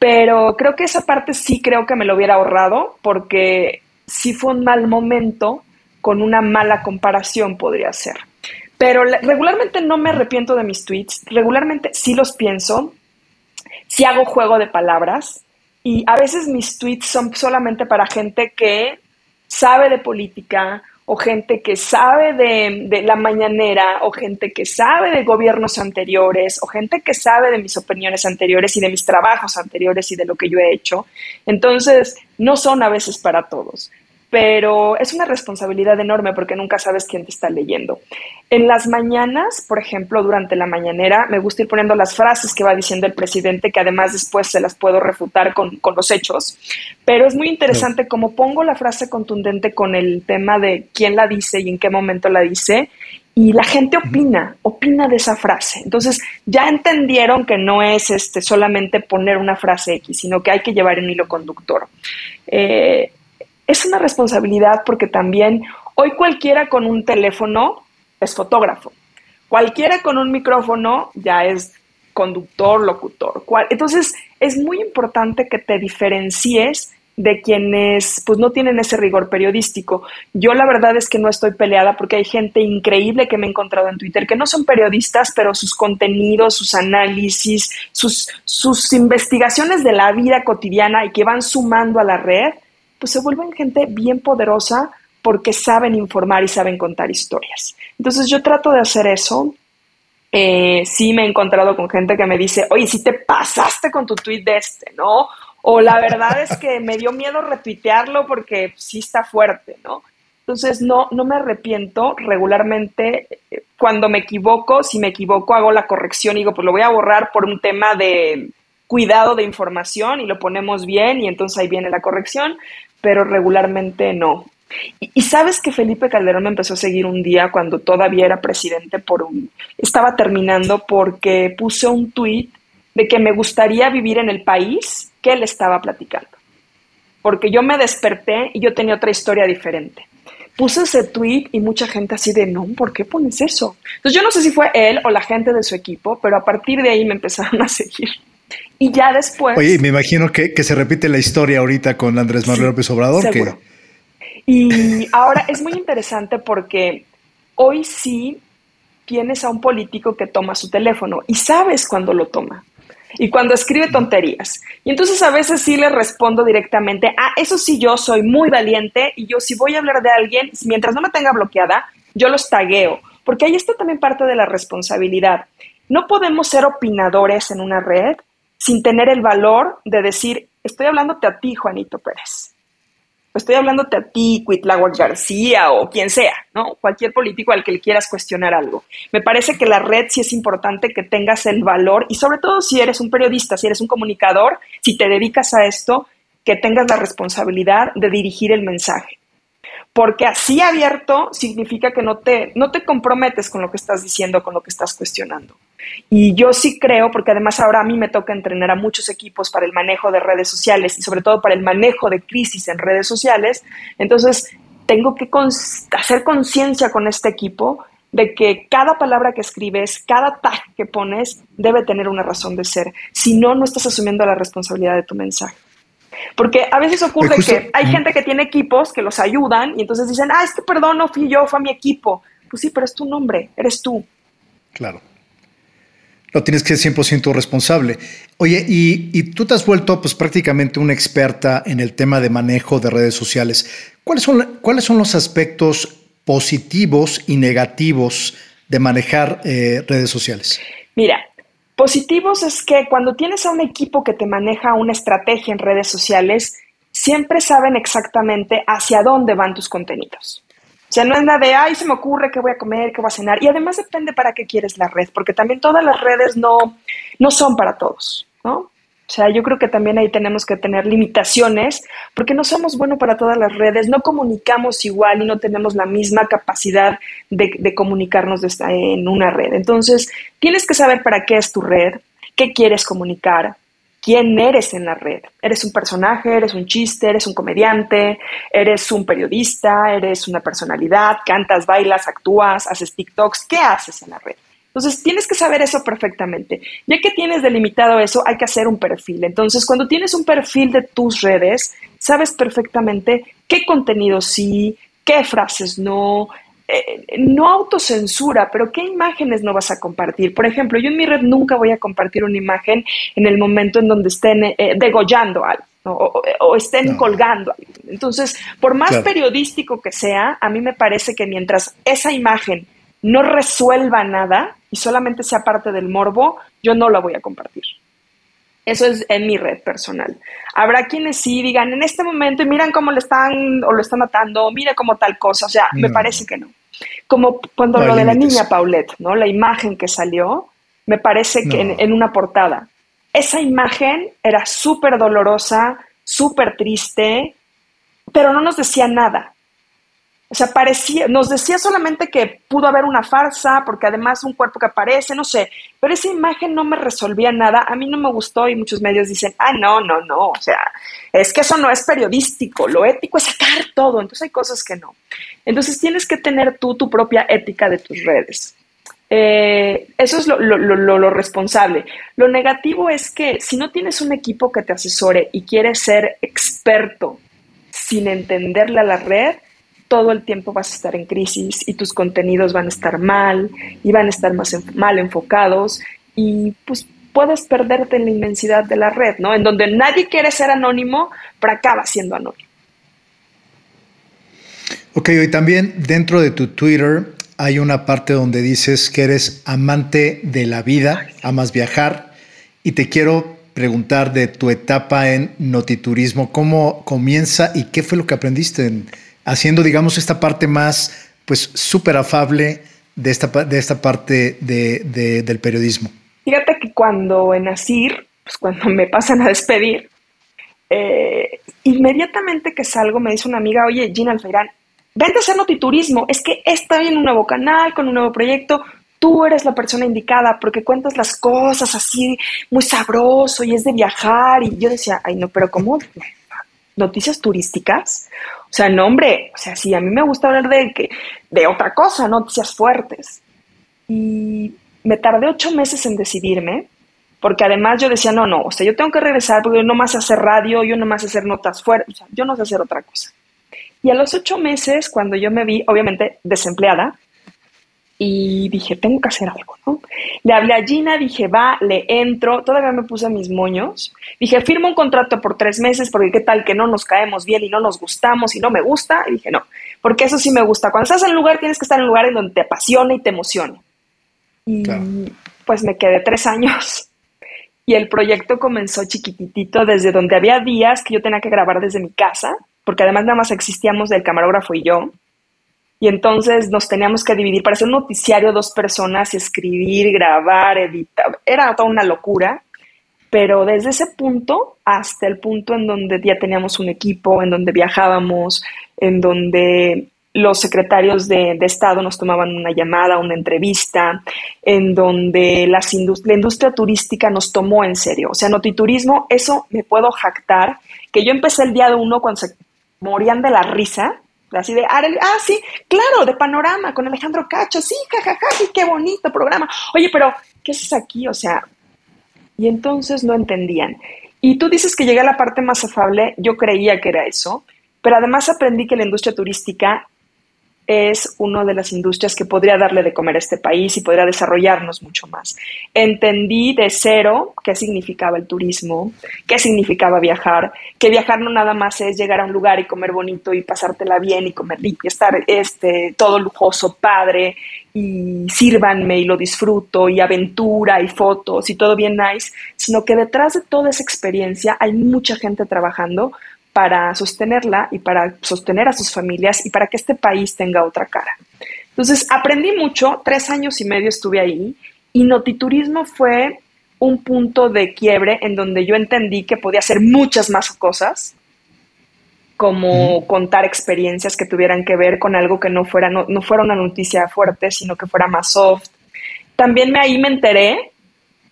Pero creo que esa parte sí creo que me lo hubiera ahorrado porque sí fue un mal momento con una mala comparación podría ser. Pero regularmente no me arrepiento de mis tweets, regularmente sí los pienso, sí hago juego de palabras y a veces mis tweets son solamente para gente que sabe de política o gente que sabe de, la mañanera, o gente que sabe de gobiernos anteriores, o gente que sabe de mis opiniones anteriores y de mis trabajos anteriores y de lo que yo he hecho. Entonces, no son a veces para todos. Pero es una responsabilidad enorme porque nunca sabes quién te está leyendo. En las mañanas, por ejemplo, durante la mañanera, me gusta ir poniendo las frases que va diciendo el presidente, que además después se las puedo refutar con, con los hechos, pero es muy interesante cómo pongo la frase contundente con el tema de quién la dice y en qué momento la dice, y la gente opina, opina de esa frase. Entonces, ya entendieron que no es este, solamente poner una frase X, sino que hay que llevar un hilo conductor. Eh, es una responsabilidad porque también hoy cualquiera con un teléfono es fotógrafo. Cualquiera con un micrófono ya es conductor, locutor. Entonces, es muy importante que te diferencies de quienes pues no tienen ese rigor periodístico. Yo la verdad es que no estoy peleada porque hay gente increíble que me he encontrado en Twitter que no son periodistas, pero sus contenidos, sus análisis, sus, sus investigaciones de la vida cotidiana y que van sumando a la red, pues se vuelven gente bien poderosa porque saben informar y saben contar historias. Entonces yo trato de hacer eso. Eh, sí me he encontrado con gente que me dice, oye, si te pasaste con tu tweet de este, ¿no? O la verdad es que me dio miedo retuitearlo porque sí está fuerte, ¿no? Entonces, no, no me arrepiento regularmente. Cuando me equivoco, si me equivoco, hago la corrección y digo, pues lo voy a borrar por un tema de cuidado de información y lo ponemos bien y entonces ahí viene la corrección, pero regularmente no. Y, sabes que Felipe Calderón me empezó a seguir un día cuando todavía era presidente por un... Estaba terminando porque puse un tuit de que me gustaría vivir en el país que él estaba platicando. Porque yo me desperté y yo tenía otra historia diferente. Puse ese tweet y mucha gente así de, no, ¿por qué pones eso? Entonces yo no sé si fue él o la gente de su equipo, pero a partir de ahí me empezaron a seguir. Y ya después... Oye, me imagino que, se repite la historia ahorita con Andrés Manuel López Obrador. Seguro. Y ahora es muy interesante porque hoy sí tienes a un político que toma su teléfono y sabes cuándo lo toma y cuando escribe tonterías. Y entonces a veces sí le respondo directamente, ah, eso sí, yo soy muy valiente y yo si voy a hablar de alguien, mientras no me tenga bloqueada, yo los tagueo, porque ahí está también parte de la responsabilidad. No podemos ser opinadores en una red sin tener el valor de decir, estoy hablándote a ti, Juanito Pérez estoy hablándote a ti, Cuitláhuac García o quien sea, ¿no? Cualquier político al que le quieras cuestionar algo. Me parece que la red sí es importante que tengas el valor y sobre todo si eres un periodista, si eres un comunicador, si te dedicas a esto, que tengas la responsabilidad de dirigir el mensaje porque así abierto significa que no te, no te comprometes con lo que estás diciendo, con lo que estás cuestionando. Y yo sí creo, porque además ahora a mí me toca entrenar a muchos equipos para el manejo de redes sociales y sobre todo para el manejo de crisis en redes sociales, entonces tengo que hacer conciencia con este equipo de que cada palabra que escribes, cada tag que pones debe tener una razón de ser. Si no, no estás asumiendo la responsabilidad de tu mensaje. Porque a veces ocurre que hay gente que tiene equipos que los ayudan y entonces dicen, ah, es que perdón, no fui yo, fue mi equipo. Pues sí, pero es tu nombre, eres tú. Claro. Lo tienes que ser 100% responsable. Oye, y, tú te has vuelto pues prácticamente una experta en el tema de manejo de redes sociales. ¿Cuáles son, cuáles son los aspectos positivos y negativos de manejar eh, redes sociales? Mira, Positivos es que cuando tienes a un equipo que te maneja una estrategia en redes sociales, siempre saben exactamente hacia dónde van tus contenidos. O sea, no es nada de, ay, se me ocurre qué voy a comer, qué voy a cenar. Y además depende para qué quieres la red, porque también todas las redes no, no son para todos, ¿no? O sea, yo creo que también ahí tenemos que tener limitaciones porque no somos buenos para todas las redes, no comunicamos igual y no tenemos la misma capacidad de, comunicarnos en una red. Entonces, tienes que saber para qué es tu red, qué quieres comunicar, quién eres en la red. ¿Eres un personaje? ¿Eres un chiste? ¿Eres un comediante? ¿Eres un periodista? ¿Eres una personalidad? ¿Cantas, bailas, actúas, haces TikToks? ¿Qué haces en la red? Entonces, tienes que saber eso perfectamente. Ya que tienes delimitado eso, hay que hacer un perfil. Entonces, cuando tienes un perfil de tus redes, sabes perfectamente qué contenido sí, qué frases no, eh, no autocensura, pero qué imágenes no vas a compartir. Por ejemplo, yo en mi red nunca voy a compartir una imagen en el momento en donde estén eh, degollando algo. O, estén colgando. Algo. Entonces, por más periodístico que sea, a mí me parece que mientras esa imagen no resuelva nada y solamente sea parte del morbo, yo no la voy a compartir. Eso es en mi red personal. Habrá quienes sí digan en este momento y miran cómo le están o lo están matando, mire cómo tal cosa. O sea, me parece que no. Como cuando lo de la niña Paulette, ¿no? La imagen que salió, me parece que en, una portada. Esa imagen era súper dolorosa, súper triste, pero no nos decía nada. O sea, parecía, nos decía solamente que pudo haber una farsa, porque además un cuerpo que aparece, no sé, pero esa imagen no me resolvía nada, a mí no me gustó y muchos medios dicen, ah, no, no, no, o sea, es que eso no es periodístico, lo ético es sacar todo, entonces hay cosas que no. Entonces tienes que tener tú tu propia ética de tus redes. Eh, eso es lo, lo, responsable. Lo negativo es que si no tienes un equipo que te asesore y quieres ser experto sin entenderle a la red, todo el tiempo vas a estar en crisis y tus contenidos van a estar mal y van a estar más mal enfocados y pues puedes perderte en la inmensidad de la red, ¿no? En donde nadie quiere ser anónimo, pero acaba siendo anónimo. Ok, y también dentro de tu Twitter hay una parte donde dices que eres amante de la vida, amas viajar y te quiero preguntar de tu etapa en notiturismo, ¿cómo comienza y qué fue lo que aprendiste en haciendo, digamos, esta parte más, pues, súper afable de esta, de esta parte de, del periodismo? Fíjate que cuando en Asir, pues cuando me pasan a despedir, eh, inmediatamente que salgo me dice una amiga, oye, Gina Alfeirán, vente a hacer notiturismo, es que está en un nuevo canal, con un nuevo proyecto, tú eres la persona indicada porque cuentas las cosas así muy sabroso y es de viajar y yo decía, ay no, pero ¿cómo? Noticias turísticas. O sea, no, hombre, o sea, sí, a mí me gusta hablar de, que, de otra cosa, noticias fuertes. Y me tardé ocho meses en decidirme, porque además yo decía, no, no, o sea, yo tengo que regresar porque yo no más hacer radio, yo no más hacer notas fuertes, o sea, yo no sé hacer otra cosa. Y a los ocho meses, cuando yo me vi, obviamente, desempleada, y dije, tengo que hacer algo, ¿no? Le hablé a Gina, dije, va, le entro, todavía me puse mis moños, dije, firmo un contrato por tres meses porque qué tal que no nos caemos bien y no nos gustamos y no me gusta, y dije, no, porque eso sí me gusta, cuando estás en un lugar tienes que estar en un lugar en donde te apasione y te emocione. Y pues me quedé tres años y el proyecto comenzó chiquitito desde donde había días que yo tenía que grabar desde mi casa, porque además nada más existíamos del camarógrafo y yo, y entonces nos teníamos que dividir para hacer un noticiario dos personas, escribir, grabar, editar. Era toda una locura. Pero desde ese punto hasta el punto en donde ya teníamos un equipo, en donde viajábamos, en donde los secretarios de, Estado nos tomaban una llamada, una entrevista, en donde las la industria turística nos tomó en serio. O sea, notiturismo, eso me puedo jactar, que yo empecé el día de uno cuando se morían de la risa, Así de, ah, sí, claro, de panorama con Alejandro Cacho, sí, jajaja, sí, qué bonito programa. Oye, pero, ¿qué haces aquí? O sea, y entonces no entendían. Y tú dices que llegué a la parte más afable, yo creía que era eso, pero además aprendí que la industria turística es una de las industrias que podría darle de comer a este país y podría desarrollarnos mucho más. Entendí de cero qué significaba el turismo, qué significaba viajar, que viajar no nada más es llegar a un lugar y comer bonito y pasártela bien y comer y estar este, todo lujoso, padre, y sírvanme y lo disfruto y aventura y fotos y todo bien nice, sino que detrás de toda esa experiencia hay mucha gente trabajando para sostenerla y para sostener a sus familias y para que este país tenga otra cara. Entonces, aprendí mucho, tres años y medio estuve ahí y Notiturismo fue un punto de quiebre en donde yo entendí que podía hacer muchas más cosas, como contar experiencias que tuvieran que ver con algo que no fuera, no, no fuera una noticia fuerte, sino que fuera más soft. También me, ahí me enteré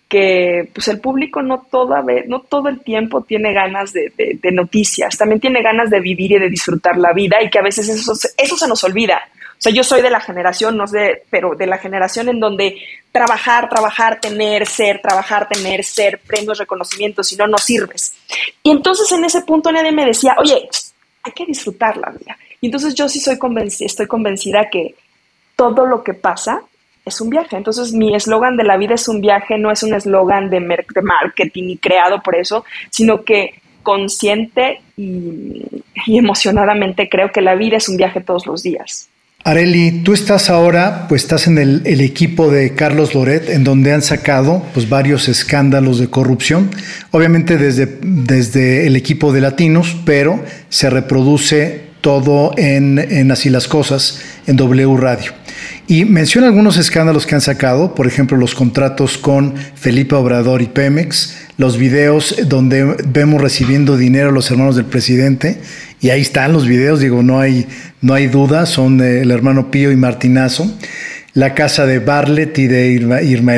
que pues el público no, toda vez, no todo el tiempo tiene ganas de, noticias, también tiene ganas de vivir y de disfrutar la vida y que a veces eso, eso se nos olvida. O sea, yo soy de la generación, no sé, pero de la generación en donde trabajar, trabajar, tener, ser, trabajar, tener, ser, premios, reconocimientos, si no, no sirves. Y entonces en ese punto nadie me decía, oye, hay que disfrutar la vida. Y entonces yo sí soy convencida, estoy convencida que todo lo que pasa es un viaje. Entonces, mi eslogan de la vida es un viaje, no es un eslogan de, marketing y creado por eso, sino que consciente y, emocionadamente creo que la vida es un viaje todos los días. Areli, tú estás ahora, pues estás en el, equipo de Carlos Loret, en donde han sacado pues, varios escándalos de corrupción, obviamente desde, desde el equipo de Latinos, pero se reproduce todo en, en Así las Cosas, en W Radio. Y menciona algunos escándalos que han sacado, por ejemplo, los contratos con Felipe Obrador y Pemex, los videos donde vemos recibiendo dinero los hermanos del presidente, y ahí están los videos, digo, no hay, no hay duda, son el hermano Pío y Martinazo, la casa de Barlet y de Irma, Irma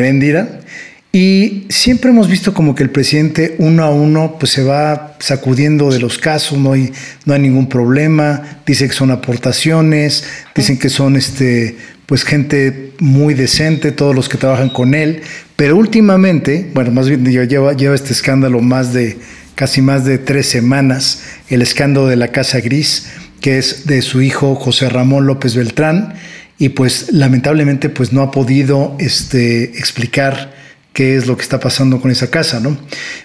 y siempre hemos visto como que el presidente uno a uno pues se va sacudiendo de los casos, no hay, no hay ningún problema, dice que son aportaciones, dicen que son este pues gente muy decente, todos los que trabajan con él, pero últimamente, bueno, más bien lleva, lleva este escándalo más de casi más de tres semanas, el escándalo de la Casa Gris, que es de su hijo José Ramón López Beltrán, y pues lamentablemente pues no ha podido este, explicar qué es lo que está pasando con esa casa, ¿no?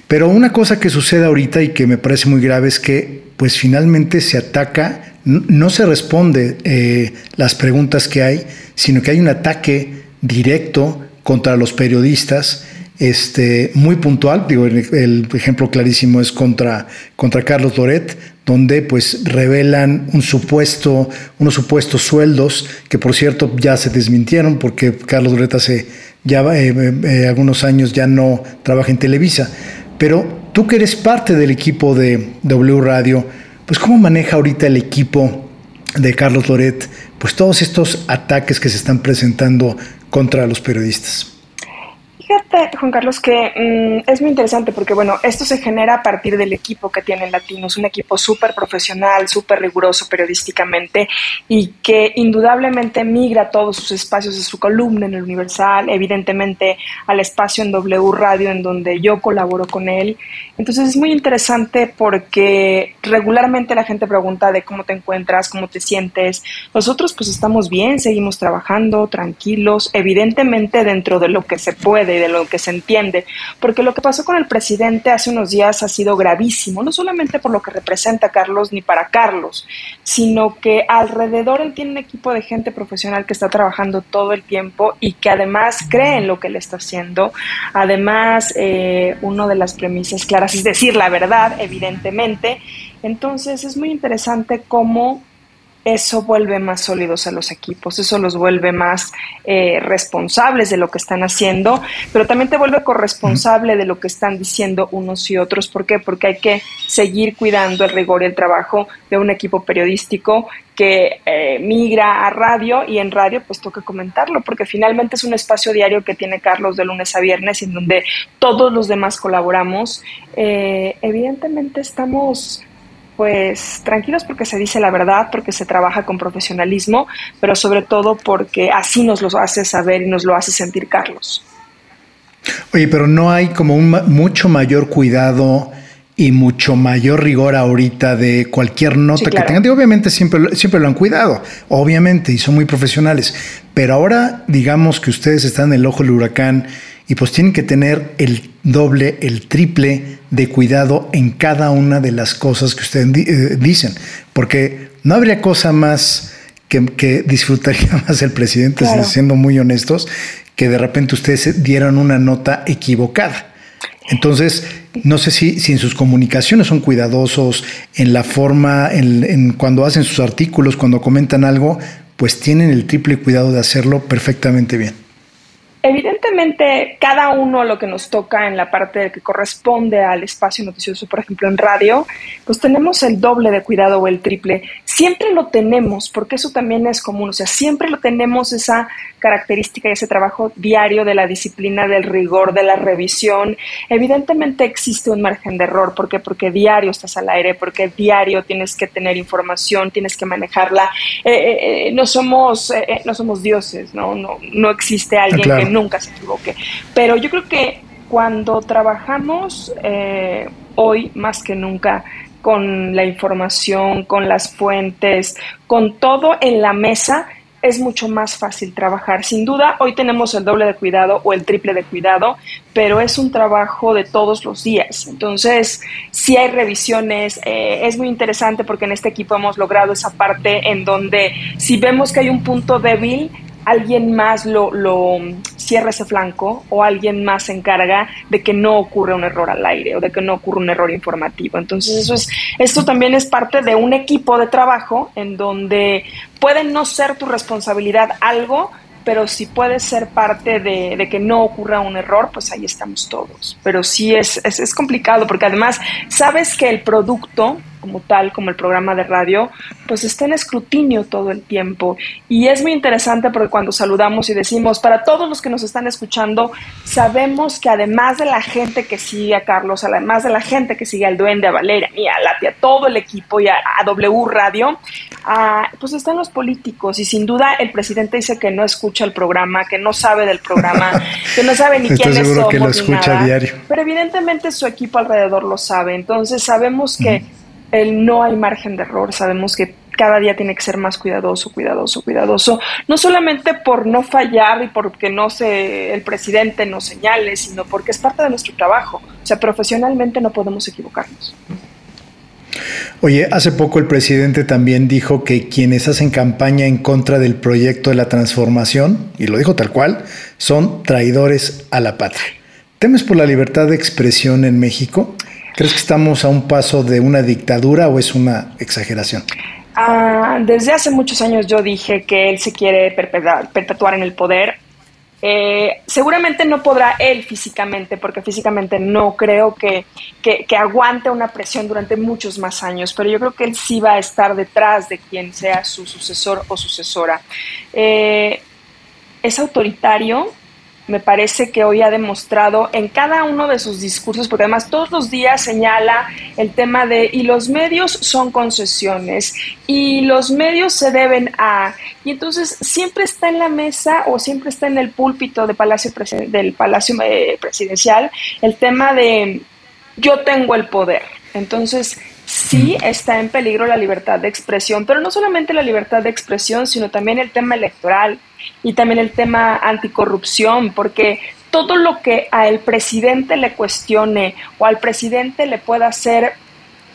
Pero una cosa que sucede ahorita y que me parece muy grave es que pues finalmente se ataca no se responde eh, las preguntas que hay, sino que hay un ataque directo contra los periodistas, este, muy puntual, digo, el, ejemplo clarísimo es contra, contra Carlos Loret, donde pues revelan un supuesto, unos supuestos sueldos que por cierto ya se desmintieron porque Carlos Loret hace ya eh, eh, algunos años ya no trabaja en Televisa. Pero tú que eres parte del equipo de W Radio, pues cómo maneja ahorita el equipo de Carlos Loret, pues todos estos ataques que se están presentando contra los periodistas. Fíjate, Juan Carlos, que mm, es muy interesante porque, bueno, esto se genera a partir del equipo que tienen Latinos, un equipo súper profesional, súper riguroso periodísticamente y que indudablemente migra todos sus espacios de su columna en el Universal, evidentemente al espacio en W Radio en donde yo colaboro con él. Entonces es muy interesante porque regularmente la gente pregunta de cómo te encuentras, cómo te sientes. Nosotros pues estamos bien, seguimos trabajando, tranquilos, evidentemente dentro de lo que se puede de lo que se entiende, porque lo que pasó con el presidente hace unos días ha sido gravísimo, no solamente por lo que representa Carlos ni para Carlos, sino que alrededor él tiene un equipo de gente profesional que está trabajando todo el tiempo y que además cree en lo que le está haciendo. Además, eh, una de las premisas claras es decir la verdad, evidentemente. Entonces es muy interesante cómo eso vuelve más sólidos a los equipos, eso los vuelve más eh, responsables de lo que están haciendo, pero también te vuelve corresponsable de lo que están diciendo unos y otros. ¿Por qué? Porque hay que seguir cuidando el rigor y el trabajo de un equipo periodístico que eh, migra a radio y en radio pues toca comentarlo, porque finalmente es un espacio diario que tiene Carlos de lunes a viernes en donde todos los demás colaboramos. Eh, evidentemente estamos pues tranquilos porque se dice la verdad, porque se trabaja con profesionalismo, pero sobre todo porque así nos lo hace saber y nos lo hace sentir Carlos. Oye, pero no hay como un mucho mayor cuidado y mucho mayor rigor ahorita de cualquier nota que tengan. obviamente siempre, siempre lo han cuidado, obviamente, y son muy profesionales. Pero ahora digamos que ustedes están en el ojo del huracán y pues tienen que tener el doble, el triple de cuidado en cada una de las cosas que ustedes eh, dicen, porque no habría cosa más que, disfrutaría más el presidente, siendo muy honestos, que de repente ustedes dieran una nota equivocada. Entonces, no sé si, si en sus comunicaciones son cuidadosos, en la forma, en cuando hacen sus artículos, cuando comentan algo, pues tienen el triple cuidado de hacerlo perfectamente bien. Evidentemente, cada uno lo que nos toca en la parte que corresponde al espacio noticioso, por ejemplo, en radio, pues tenemos el doble de cuidado o el triple. Siempre lo tenemos, porque eso también es común, o sea, siempre lo tenemos esa característica y ese trabajo diario de la disciplina, del rigor, de la revisión. Evidentemente existe un margen de error, ¿por qué? Porque diario estás al aire, porque diario tienes que tener información, tienes que manejarla. Eh, eh, eh, no, somos, no somos dioses, ¿no? No, no existe alguien que nunca se equivoque. Pero yo creo que cuando trabajamos hoy más que nunca con la información, con las fuentes, con todo en la mesa, es mucho más fácil trabajar. Sin duda, hoy tenemos el doble de cuidado o el triple de cuidado, pero es un trabajo de todos los días. Entonces, si hay revisiones, eh, es muy interesante porque en este equipo hemos logrado esa parte en donde si vemos que hay un punto débil, alguien más lo, lo, cierra ese flanco o alguien más se encarga de que no ocurra un error al aire o de que no ocurra un error informativo. Entonces, eso es, esto también es parte de un equipo de trabajo en donde puede no ser tu responsabilidad algo, pero si puede ser parte de, que no ocurra un error, pues ahí estamos todos. Pero sí es, es, es complicado porque además sabes que el producto como tal, como el programa de radio, pues está en escrutinio todo el tiempo. Y es muy interesante porque cuando saludamos y decimos, para todos los que nos están escuchando, sabemos que además de la gente que sigue a Carlos, además de la gente que sigue al Duende, a Valeria, y a Lati, a todo el equipo y a, W Radio, pues están los políticos. Y sin duda el presidente dice que no escucha el programa, que no sabe del programa, que no sabe ni quién es que lo escucha diario. Pero evidentemente su equipo alrededor lo sabe. Entonces sabemos que el no hay margen de error, sabemos que cada día tiene que ser más cuidadoso, cuidadoso, cuidadoso, no solamente por no fallar y porque no se el presidente nos señale, sino porque es parte de nuestro trabajo. O sea, profesionalmente no podemos equivocarnos. Oye, hace poco el presidente también dijo que quienes hacen campaña en contra del proyecto de la transformación, y lo dijo tal cual, son traidores a la patria. ¿Temes por la libertad de expresión en México? ¿Crees que estamos a un paso de una dictadura o es una exageración? Ah, desde hace muchos años yo dije que él se quiere perpetuar, en el poder. Eh, seguramente no podrá él físicamente, porque físicamente no creo que, aguante una presión durante muchos más años, pero yo creo que él sí va a estar detrás de quien sea su sucesor o sucesora. Eh, es autoritario, me parece que hoy ha demostrado en cada uno de sus discursos, porque además todos los días señala el tema de y los medios son concesiones y los medios se deben a y entonces siempre está en la mesa o siempre está en el púlpito de palacio del palacio eh, presidencial el tema de yo tengo el poder. Entonces, sí está en peligro la libertad de expresión, pero no solamente la libertad de expresión, sino también el tema electoral y también el tema anticorrupción, porque todo lo que al presidente le cuestione o al presidente le pueda hacer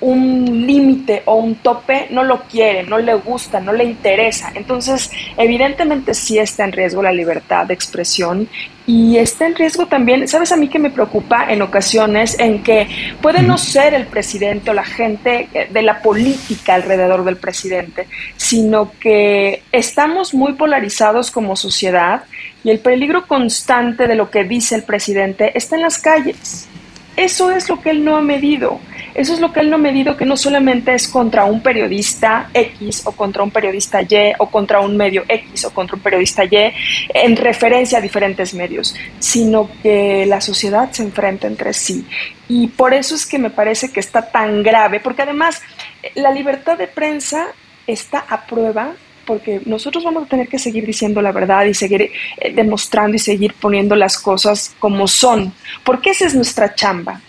un límite o un tope, no lo quiere, no le gusta, no le interesa. Entonces, evidentemente sí está en riesgo la libertad de expresión y está en riesgo también, ¿sabes a mí que me preocupa en ocasiones en que puede no ser el presidente o la gente eh, de la política alrededor del presidente, sino que estamos muy polarizados como sociedad y el peligro constante de lo que dice el presidente está en las calles. Eso es lo que él no ha medido. Eso es lo que él no ha medido, que no solamente es contra un periodista X o contra un periodista Y o contra un medio X o contra un periodista Y en referencia a diferentes medios, sino que la sociedad se enfrenta entre sí. Y por eso es que me parece que está tan grave, porque además la libertad de prensa está a prueba porque nosotros vamos a tener que seguir diciendo la verdad y seguir eh, demostrando y seguir poniendo las cosas como son, porque esa es nuestra chamba.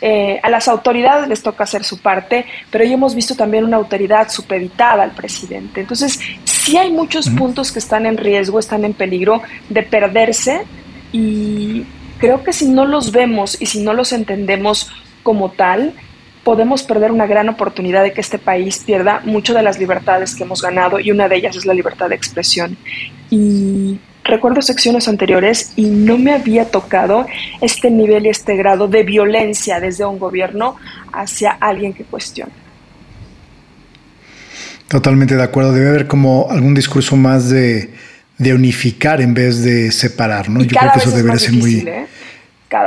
Eh, a las autoridades les toca hacer su parte, pero hoy hemos visto también una autoridad supeditada al presidente. Entonces, sí hay muchos puntos que están en riesgo, están en peligro de perderse y creo que si no los vemos y si no los entendemos como tal, podemos perder una gran oportunidad de que este país pierda mucho de las libertades que hemos ganado y una de ellas es la libertad de expresión. Y recuerdo secciones anteriores y no me había tocado este nivel y este grado de violencia desde un gobierno hacia alguien que cuestiona. Totalmente de acuerdo. Debe haber como algún discurso más de, unificar en vez de separar, ¿no? Yo creo que eso debería ser muy... ¿eh?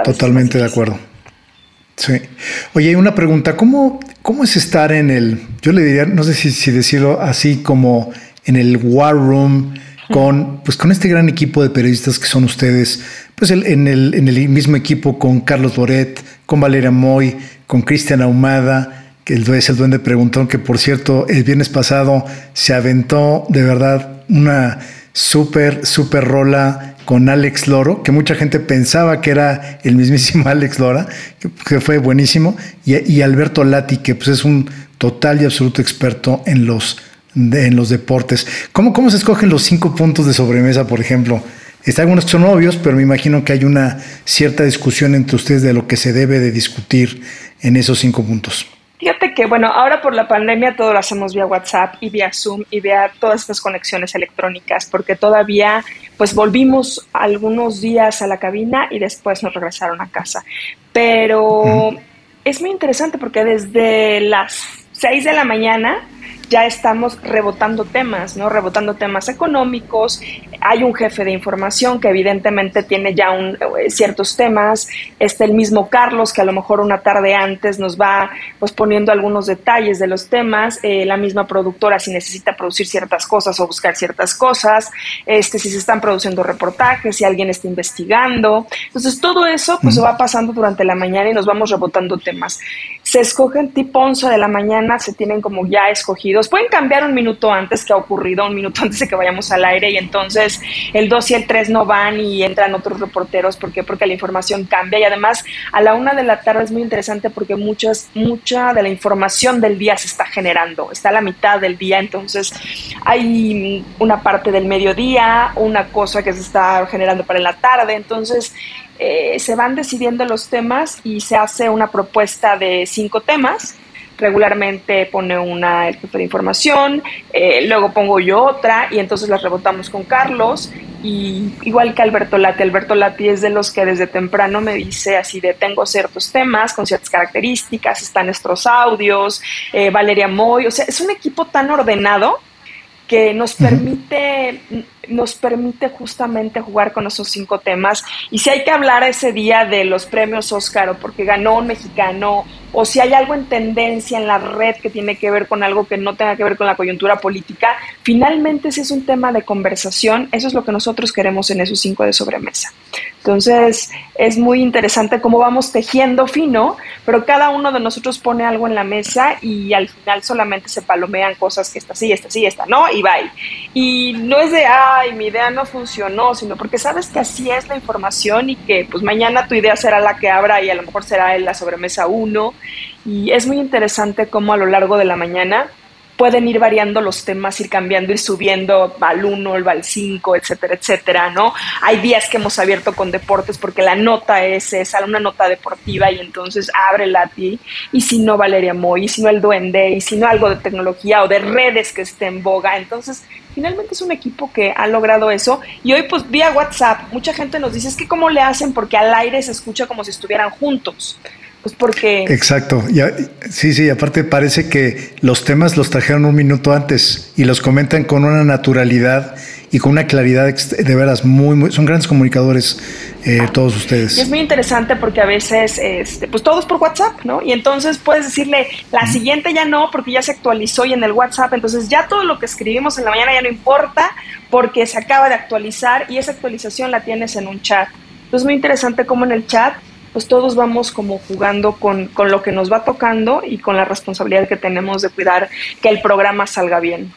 Totalmente de acuerdo. Sí. Oye, una pregunta, ¿cómo, ¿cómo es estar en el, yo le diría, no sé si, decirlo así, como en el war room con, pues con este gran equipo de periodistas que son ustedes, pues en, el, en el mismo equipo con Carlos Boret, con Valeria Moy, con Cristian Ahumada, que es el duende preguntón, que por cierto, el viernes pasado se aventó de verdad una súper, súper rola con Alex Loro, que mucha gente pensaba que era el mismísimo Alex Lora, que, fue buenísimo, y, Alberto Lati, que pues es un total y absoluto experto en los en los deportes. ¿Cómo, ¿Cómo se escogen los cinco puntos de sobremesa, por ejemplo? Está algunos que son obvios, pero me imagino que hay una cierta discusión entre ustedes de lo que se debe de discutir en esos cinco puntos. Fíjate que, bueno, ahora por la pandemia todo lo hacemos vía WhatsApp y vía Zoom y vía todas estas conexiones electrónicas, porque todavía, pues volvimos algunos días a la cabina y después nos regresaron a casa. Pero es muy interesante porque desde las 6 de la mañana ya estamos rebotando temas, ¿no? Rebotando temas económicos. Hay un jefe de información que evidentemente tiene ya un, eh, ciertos temas. Está el mismo Carlos que a lo mejor una tarde antes nos va pues poniendo algunos detalles de los temas. Eh, la misma productora si necesita producir ciertas cosas o buscar ciertas cosas. Este, si se están produciendo reportajes, si alguien está investigando. Entonces todo eso pues se va pasando durante la mañana y nos vamos rebotando temas. Se escogen tipo 11 de la mañana, se tienen como ya escogidos pueden cambiar un minuto antes que ha ocurrido, un minuto antes de que vayamos al aire y entonces el 2 y el 3 no van y entran otros reporteros. ¿Por qué? Porque la información cambia y además a la una de la tarde es muy interesante porque muchas, mucha de la información del día se está generando, está a la mitad del día, entonces hay una parte del mediodía, una cosa que se está generando para la tarde, entonces eh, se van decidiendo los temas y se hace una propuesta de cinco temas. Regularmente pone una el jefe de información, eh, luego pongo yo otra y entonces las rebotamos con Carlos. Y igual que Alberto Lati, Alberto Lati es de los que desde temprano me dice así de tengo ciertos temas con ciertas características, están nuestros audios, eh, Valeria Moy, o sea, es un equipo tan ordenado que nos permite, nos permite justamente jugar con esos cinco temas. Y si hay que hablar ese día de los premios Oscar o porque ganó un mexicano o si hay algo en tendencia en la red que tiene que ver con algo que no tenga que ver con la coyuntura política, finalmente si es un tema de conversación, eso es lo que nosotros queremos en esos cinco de sobremesa. Entonces, es muy interesante cómo vamos tejiendo fino, pero cada uno de nosotros pone algo en la mesa y al final solamente se palomean cosas que esta sí, esta sí, esta no, y bye. Y no es de, ay, mi idea no funcionó, sino porque sabes que así es la información y que pues mañana tu idea será la que abra y a lo mejor será la sobremesa uno. Y es muy interesante cómo a lo largo de la mañana pueden ir variando los temas, ir cambiando, ir subiendo al 1, al 5, etcétera, etcétera, ¿no? Hay días que hemos abierto con deportes porque la nota es esa, una nota deportiva y entonces ábrela a ti, y si no Valeria Moy, y si no el Duende, y si no algo de tecnología o de redes que esté en boga, entonces finalmente es un equipo que ha logrado eso. Y hoy pues vía WhatsApp mucha gente nos dice es que cómo le hacen porque al aire se escucha como si estuvieran juntos pues porque... Exacto, sí, sí, aparte parece que los temas los trajeron un minuto antes y los comentan con una naturalidad y con una claridad de veras muy, muy son grandes comunicadores eh, todos ustedes. es muy interesante porque a veces, este, pues todos por WhatsApp, ¿no? Y entonces puedes decirle, la siguiente ya no, porque ya se actualizó y en el WhatsApp, entonces ya todo lo que escribimos en la mañana ya no importa porque se acaba de actualizar y esa actualización la tienes en un chat. Entonces es muy interesante cómo en el chat pues todos vamos como jugando con, lo que nos va tocando y con la responsabilidad que tenemos de cuidar que el programa salga bien.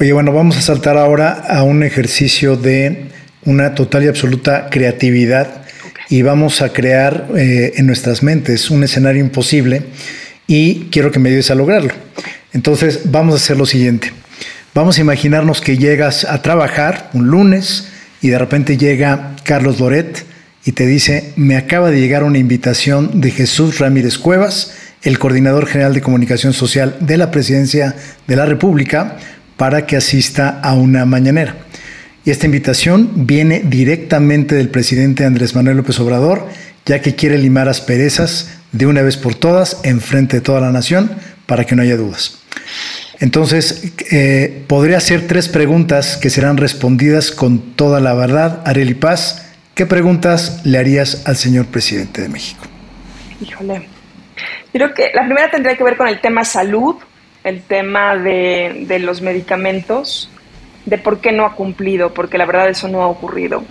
Oye, bueno, vamos a saltar ahora a un ejercicio de una total y absoluta creatividad y vamos a crear eh, en nuestras mentes un escenario imposible y quiero que me ayudes a lograrlo. Entonces, vamos a hacer lo siguiente. Vamos a imaginarnos que llegas a trabajar un lunes y de repente llega Carlos Loret y te dice, me acaba de llegar una invitación de Jesús Ramírez Cuevas, el coordinador general de comunicación social de la Presidencia de la República, para que asista a una mañanera. Y esta invitación viene directamente del presidente Andrés Manuel López Obrador, ya que quiere limar asperezas de una vez por todas en frente de toda la nación para que no haya dudas. Entonces, eh, podría hacer tres preguntas que serán respondidas con toda la verdad, Areli Paz, ¿Qué preguntas le harías al señor presidente de México? Híjole. Creo que la primera tendría que ver con el tema salud, el tema de, los medicamentos, de por qué no ha cumplido, porque la verdad eso no ha ocurrido.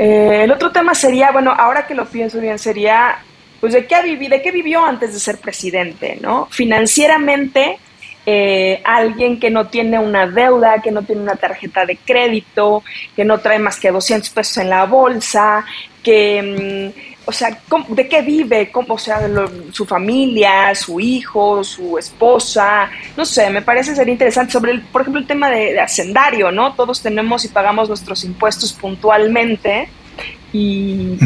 Eh, el otro tema sería, bueno, ahora que lo pienso bien, sería, pues, ¿de qué, ha vivido, ¿de qué vivió antes de ser presidente? ¿no? Financieramente, eh, alguien que no tiene una deuda, que no tiene una tarjeta de crédito, que no trae más que 200 pesos en la bolsa, que, mm, o sea, ¿de qué vive? ¿Cómo, o sea, su familia, su hijo, su esposa, no sé, me parece ser interesante sobre, el, por ejemplo, el tema de, hacendario, ¿no? Todos tenemos y pagamos nuestros impuestos puntualmente. Y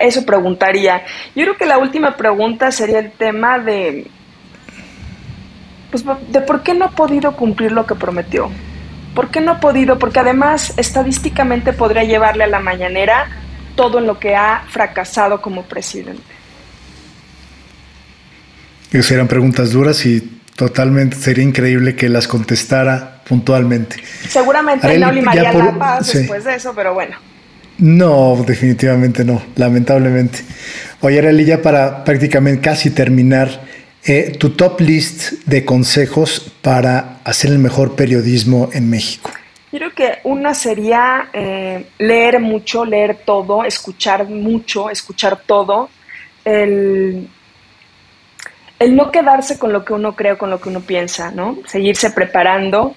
eso preguntaría. Yo creo que la última pregunta sería el tema de pues, de por qué no ha podido cumplir lo que prometió. ¿Por qué no ha podido? Porque además estadísticamente podría llevarle a la mañanera todo en lo que ha fracasado como presidente. Esas eran preguntas duras y totalmente sería increíble que las contestara puntualmente. Seguramente no limaría la paz después de eso, pero bueno. No, definitivamente no, lamentablemente. Oye, Arely, ya para prácticamente casi terminar, eh, tu top list de consejos para hacer el mejor periodismo en México. Creo que una sería eh, leer mucho, leer todo, escuchar mucho, escuchar todo, el, el, no quedarse con lo que uno cree o con lo que uno piensa, ¿no? Seguirse preparando,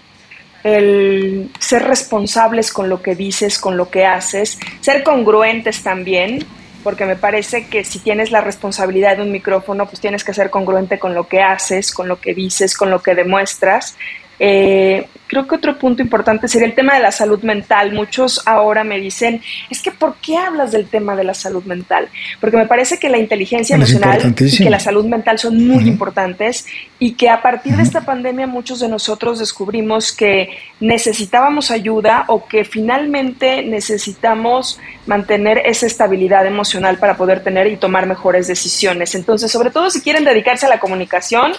el ser responsables con lo que dices, con lo que haces, ser congruentes también, porque me parece que si tienes la responsabilidad de un micrófono, pues tienes que ser congruente con lo que haces, con lo que dices, con lo que demuestras. Eh, creo que otro punto importante sería el tema de la salud mental. Muchos ahora me dicen, es que ¿por qué hablas del tema de la salud mental? Porque me parece que la inteligencia emocional y que la salud mental son muy importantes y que a partir de esta pandemia muchos de nosotros descubrimos que necesitábamos ayuda o que finalmente necesitamos mantener esa estabilidad emocional para poder tener y tomar mejores decisiones. Entonces, sobre todo si quieren dedicarse a la comunicación,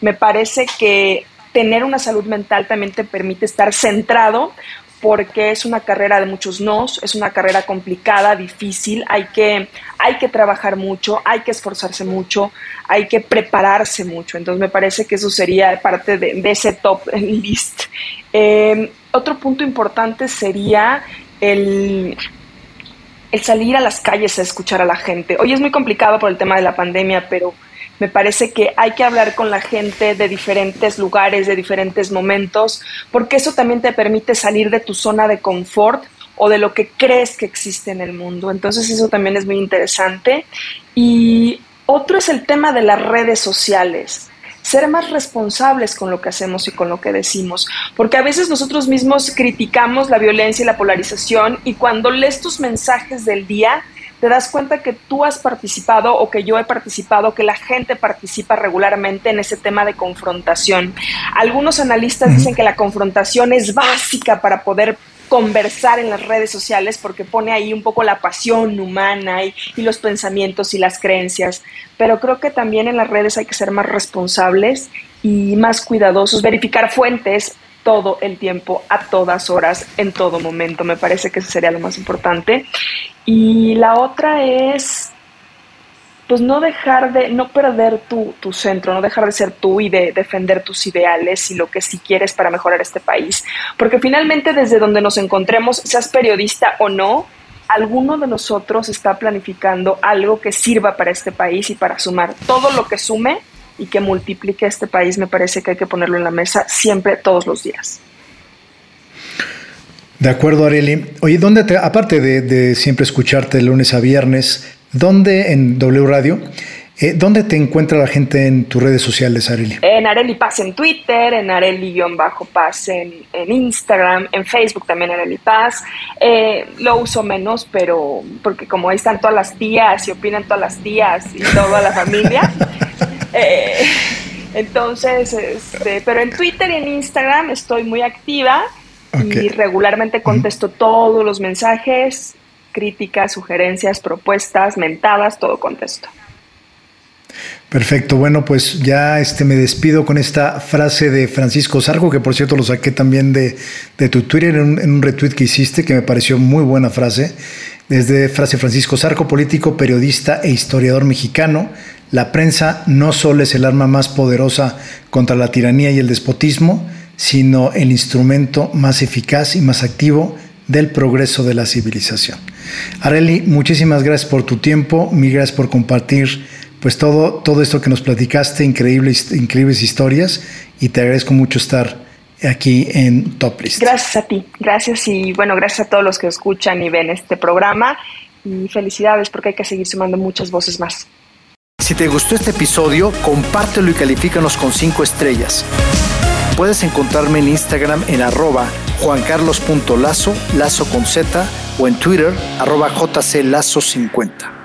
me parece que tener una salud mental también te permite estar centrado porque es una carrera de muchos nos, es una carrera complicada, difícil, hay que, hay que trabajar mucho, hay que esforzarse mucho, hay que prepararse mucho. Entonces me parece que eso sería parte de, ese top list. Em, otro punto importante sería el, el salir a las calles a escuchar a la gente. Hoy es muy complicado por el tema de la pandemia, pero me parece que hay que hablar con la gente de diferentes lugares, de diferentes momentos, porque eso también te permite salir de tu zona de confort o de lo que crees que existe en el mundo. Entonces eso también es muy interesante. Y otro es el tema de las redes sociales ser más responsables con lo que hacemos y con lo que decimos, porque a veces nosotros mismos criticamos la violencia y la polarización y cuando lees tus mensajes del día te das cuenta que tú has participado o que yo he participado, que la gente participa regularmente en ese tema de confrontación. Algunos analistas dicen que la confrontación es básica para poder conversar en las redes sociales porque pone ahí un poco la pasión humana y, y, los pensamientos y las creencias. Pero creo que también en las redes hay que ser más responsables y más cuidadosos, verificar fuentes, todo el tiempo, a todas horas, en todo momento. Me parece que eso sería lo más importante. Y la otra es, pues no dejar de, no perder tu, tu centro, no dejar de ser tú y de defender tus ideales y lo que sí quieres para mejorar este país. Porque finalmente desde donde nos encontremos, seas periodista o no, alguno de nosotros está planificando algo que sirva para este país y para sumar todo lo que sume y que multiplique este país, me parece que hay que ponerlo en la mesa siempre, todos los días. De acuerdo, Areli. Oye, ¿dónde te, aparte de, siempre escucharte de lunes a viernes, ¿dónde en W Radio, eh, dónde te encuentra la gente en tus redes sociales, Areli? En Areli Paz en Twitter, en Areli-Paz en, en, Instagram, en Facebook también Areli Paz. Eh, lo uso menos, pero porque como ahí están todas las tías y opinan todas las tías y toda la familia. Eh, entonces, este, pero en Twitter y en Instagram estoy muy activa y regularmente contesto todos los mensajes, críticas, sugerencias, propuestas, mentadas, todo contesto. Perfecto, bueno, pues ya este, me despido con esta frase de Francisco Sarco, que por cierto lo saqué también de, tu Twitter en un, en un, retweet que hiciste, que me pareció muy buena frase. Desde frase Francisco Sarco, político, periodista e historiador mexicano, la prensa no solo es el arma más poderosa contra la tiranía y el despotismo, sino el instrumento más eficaz y más activo del progreso de la civilización. Areli, muchísimas gracias por tu tiempo, mil gracias por compartir pues todo, todo esto que nos platicaste, increíbles, increíbles historias, y te agradezco mucho estar aquí en Top List. Gracias a ti, gracias y bueno, gracias a todos los que escuchan y ven este programa y felicidades porque hay que seguir sumando muchas voces más. Si te gustó este episodio, compártelo y califícanos con 5 estrellas. Puedes encontrarme en Instagram en arroba juancarlos.lazo, lazo con Z, o en Twitter arroba jclazo50.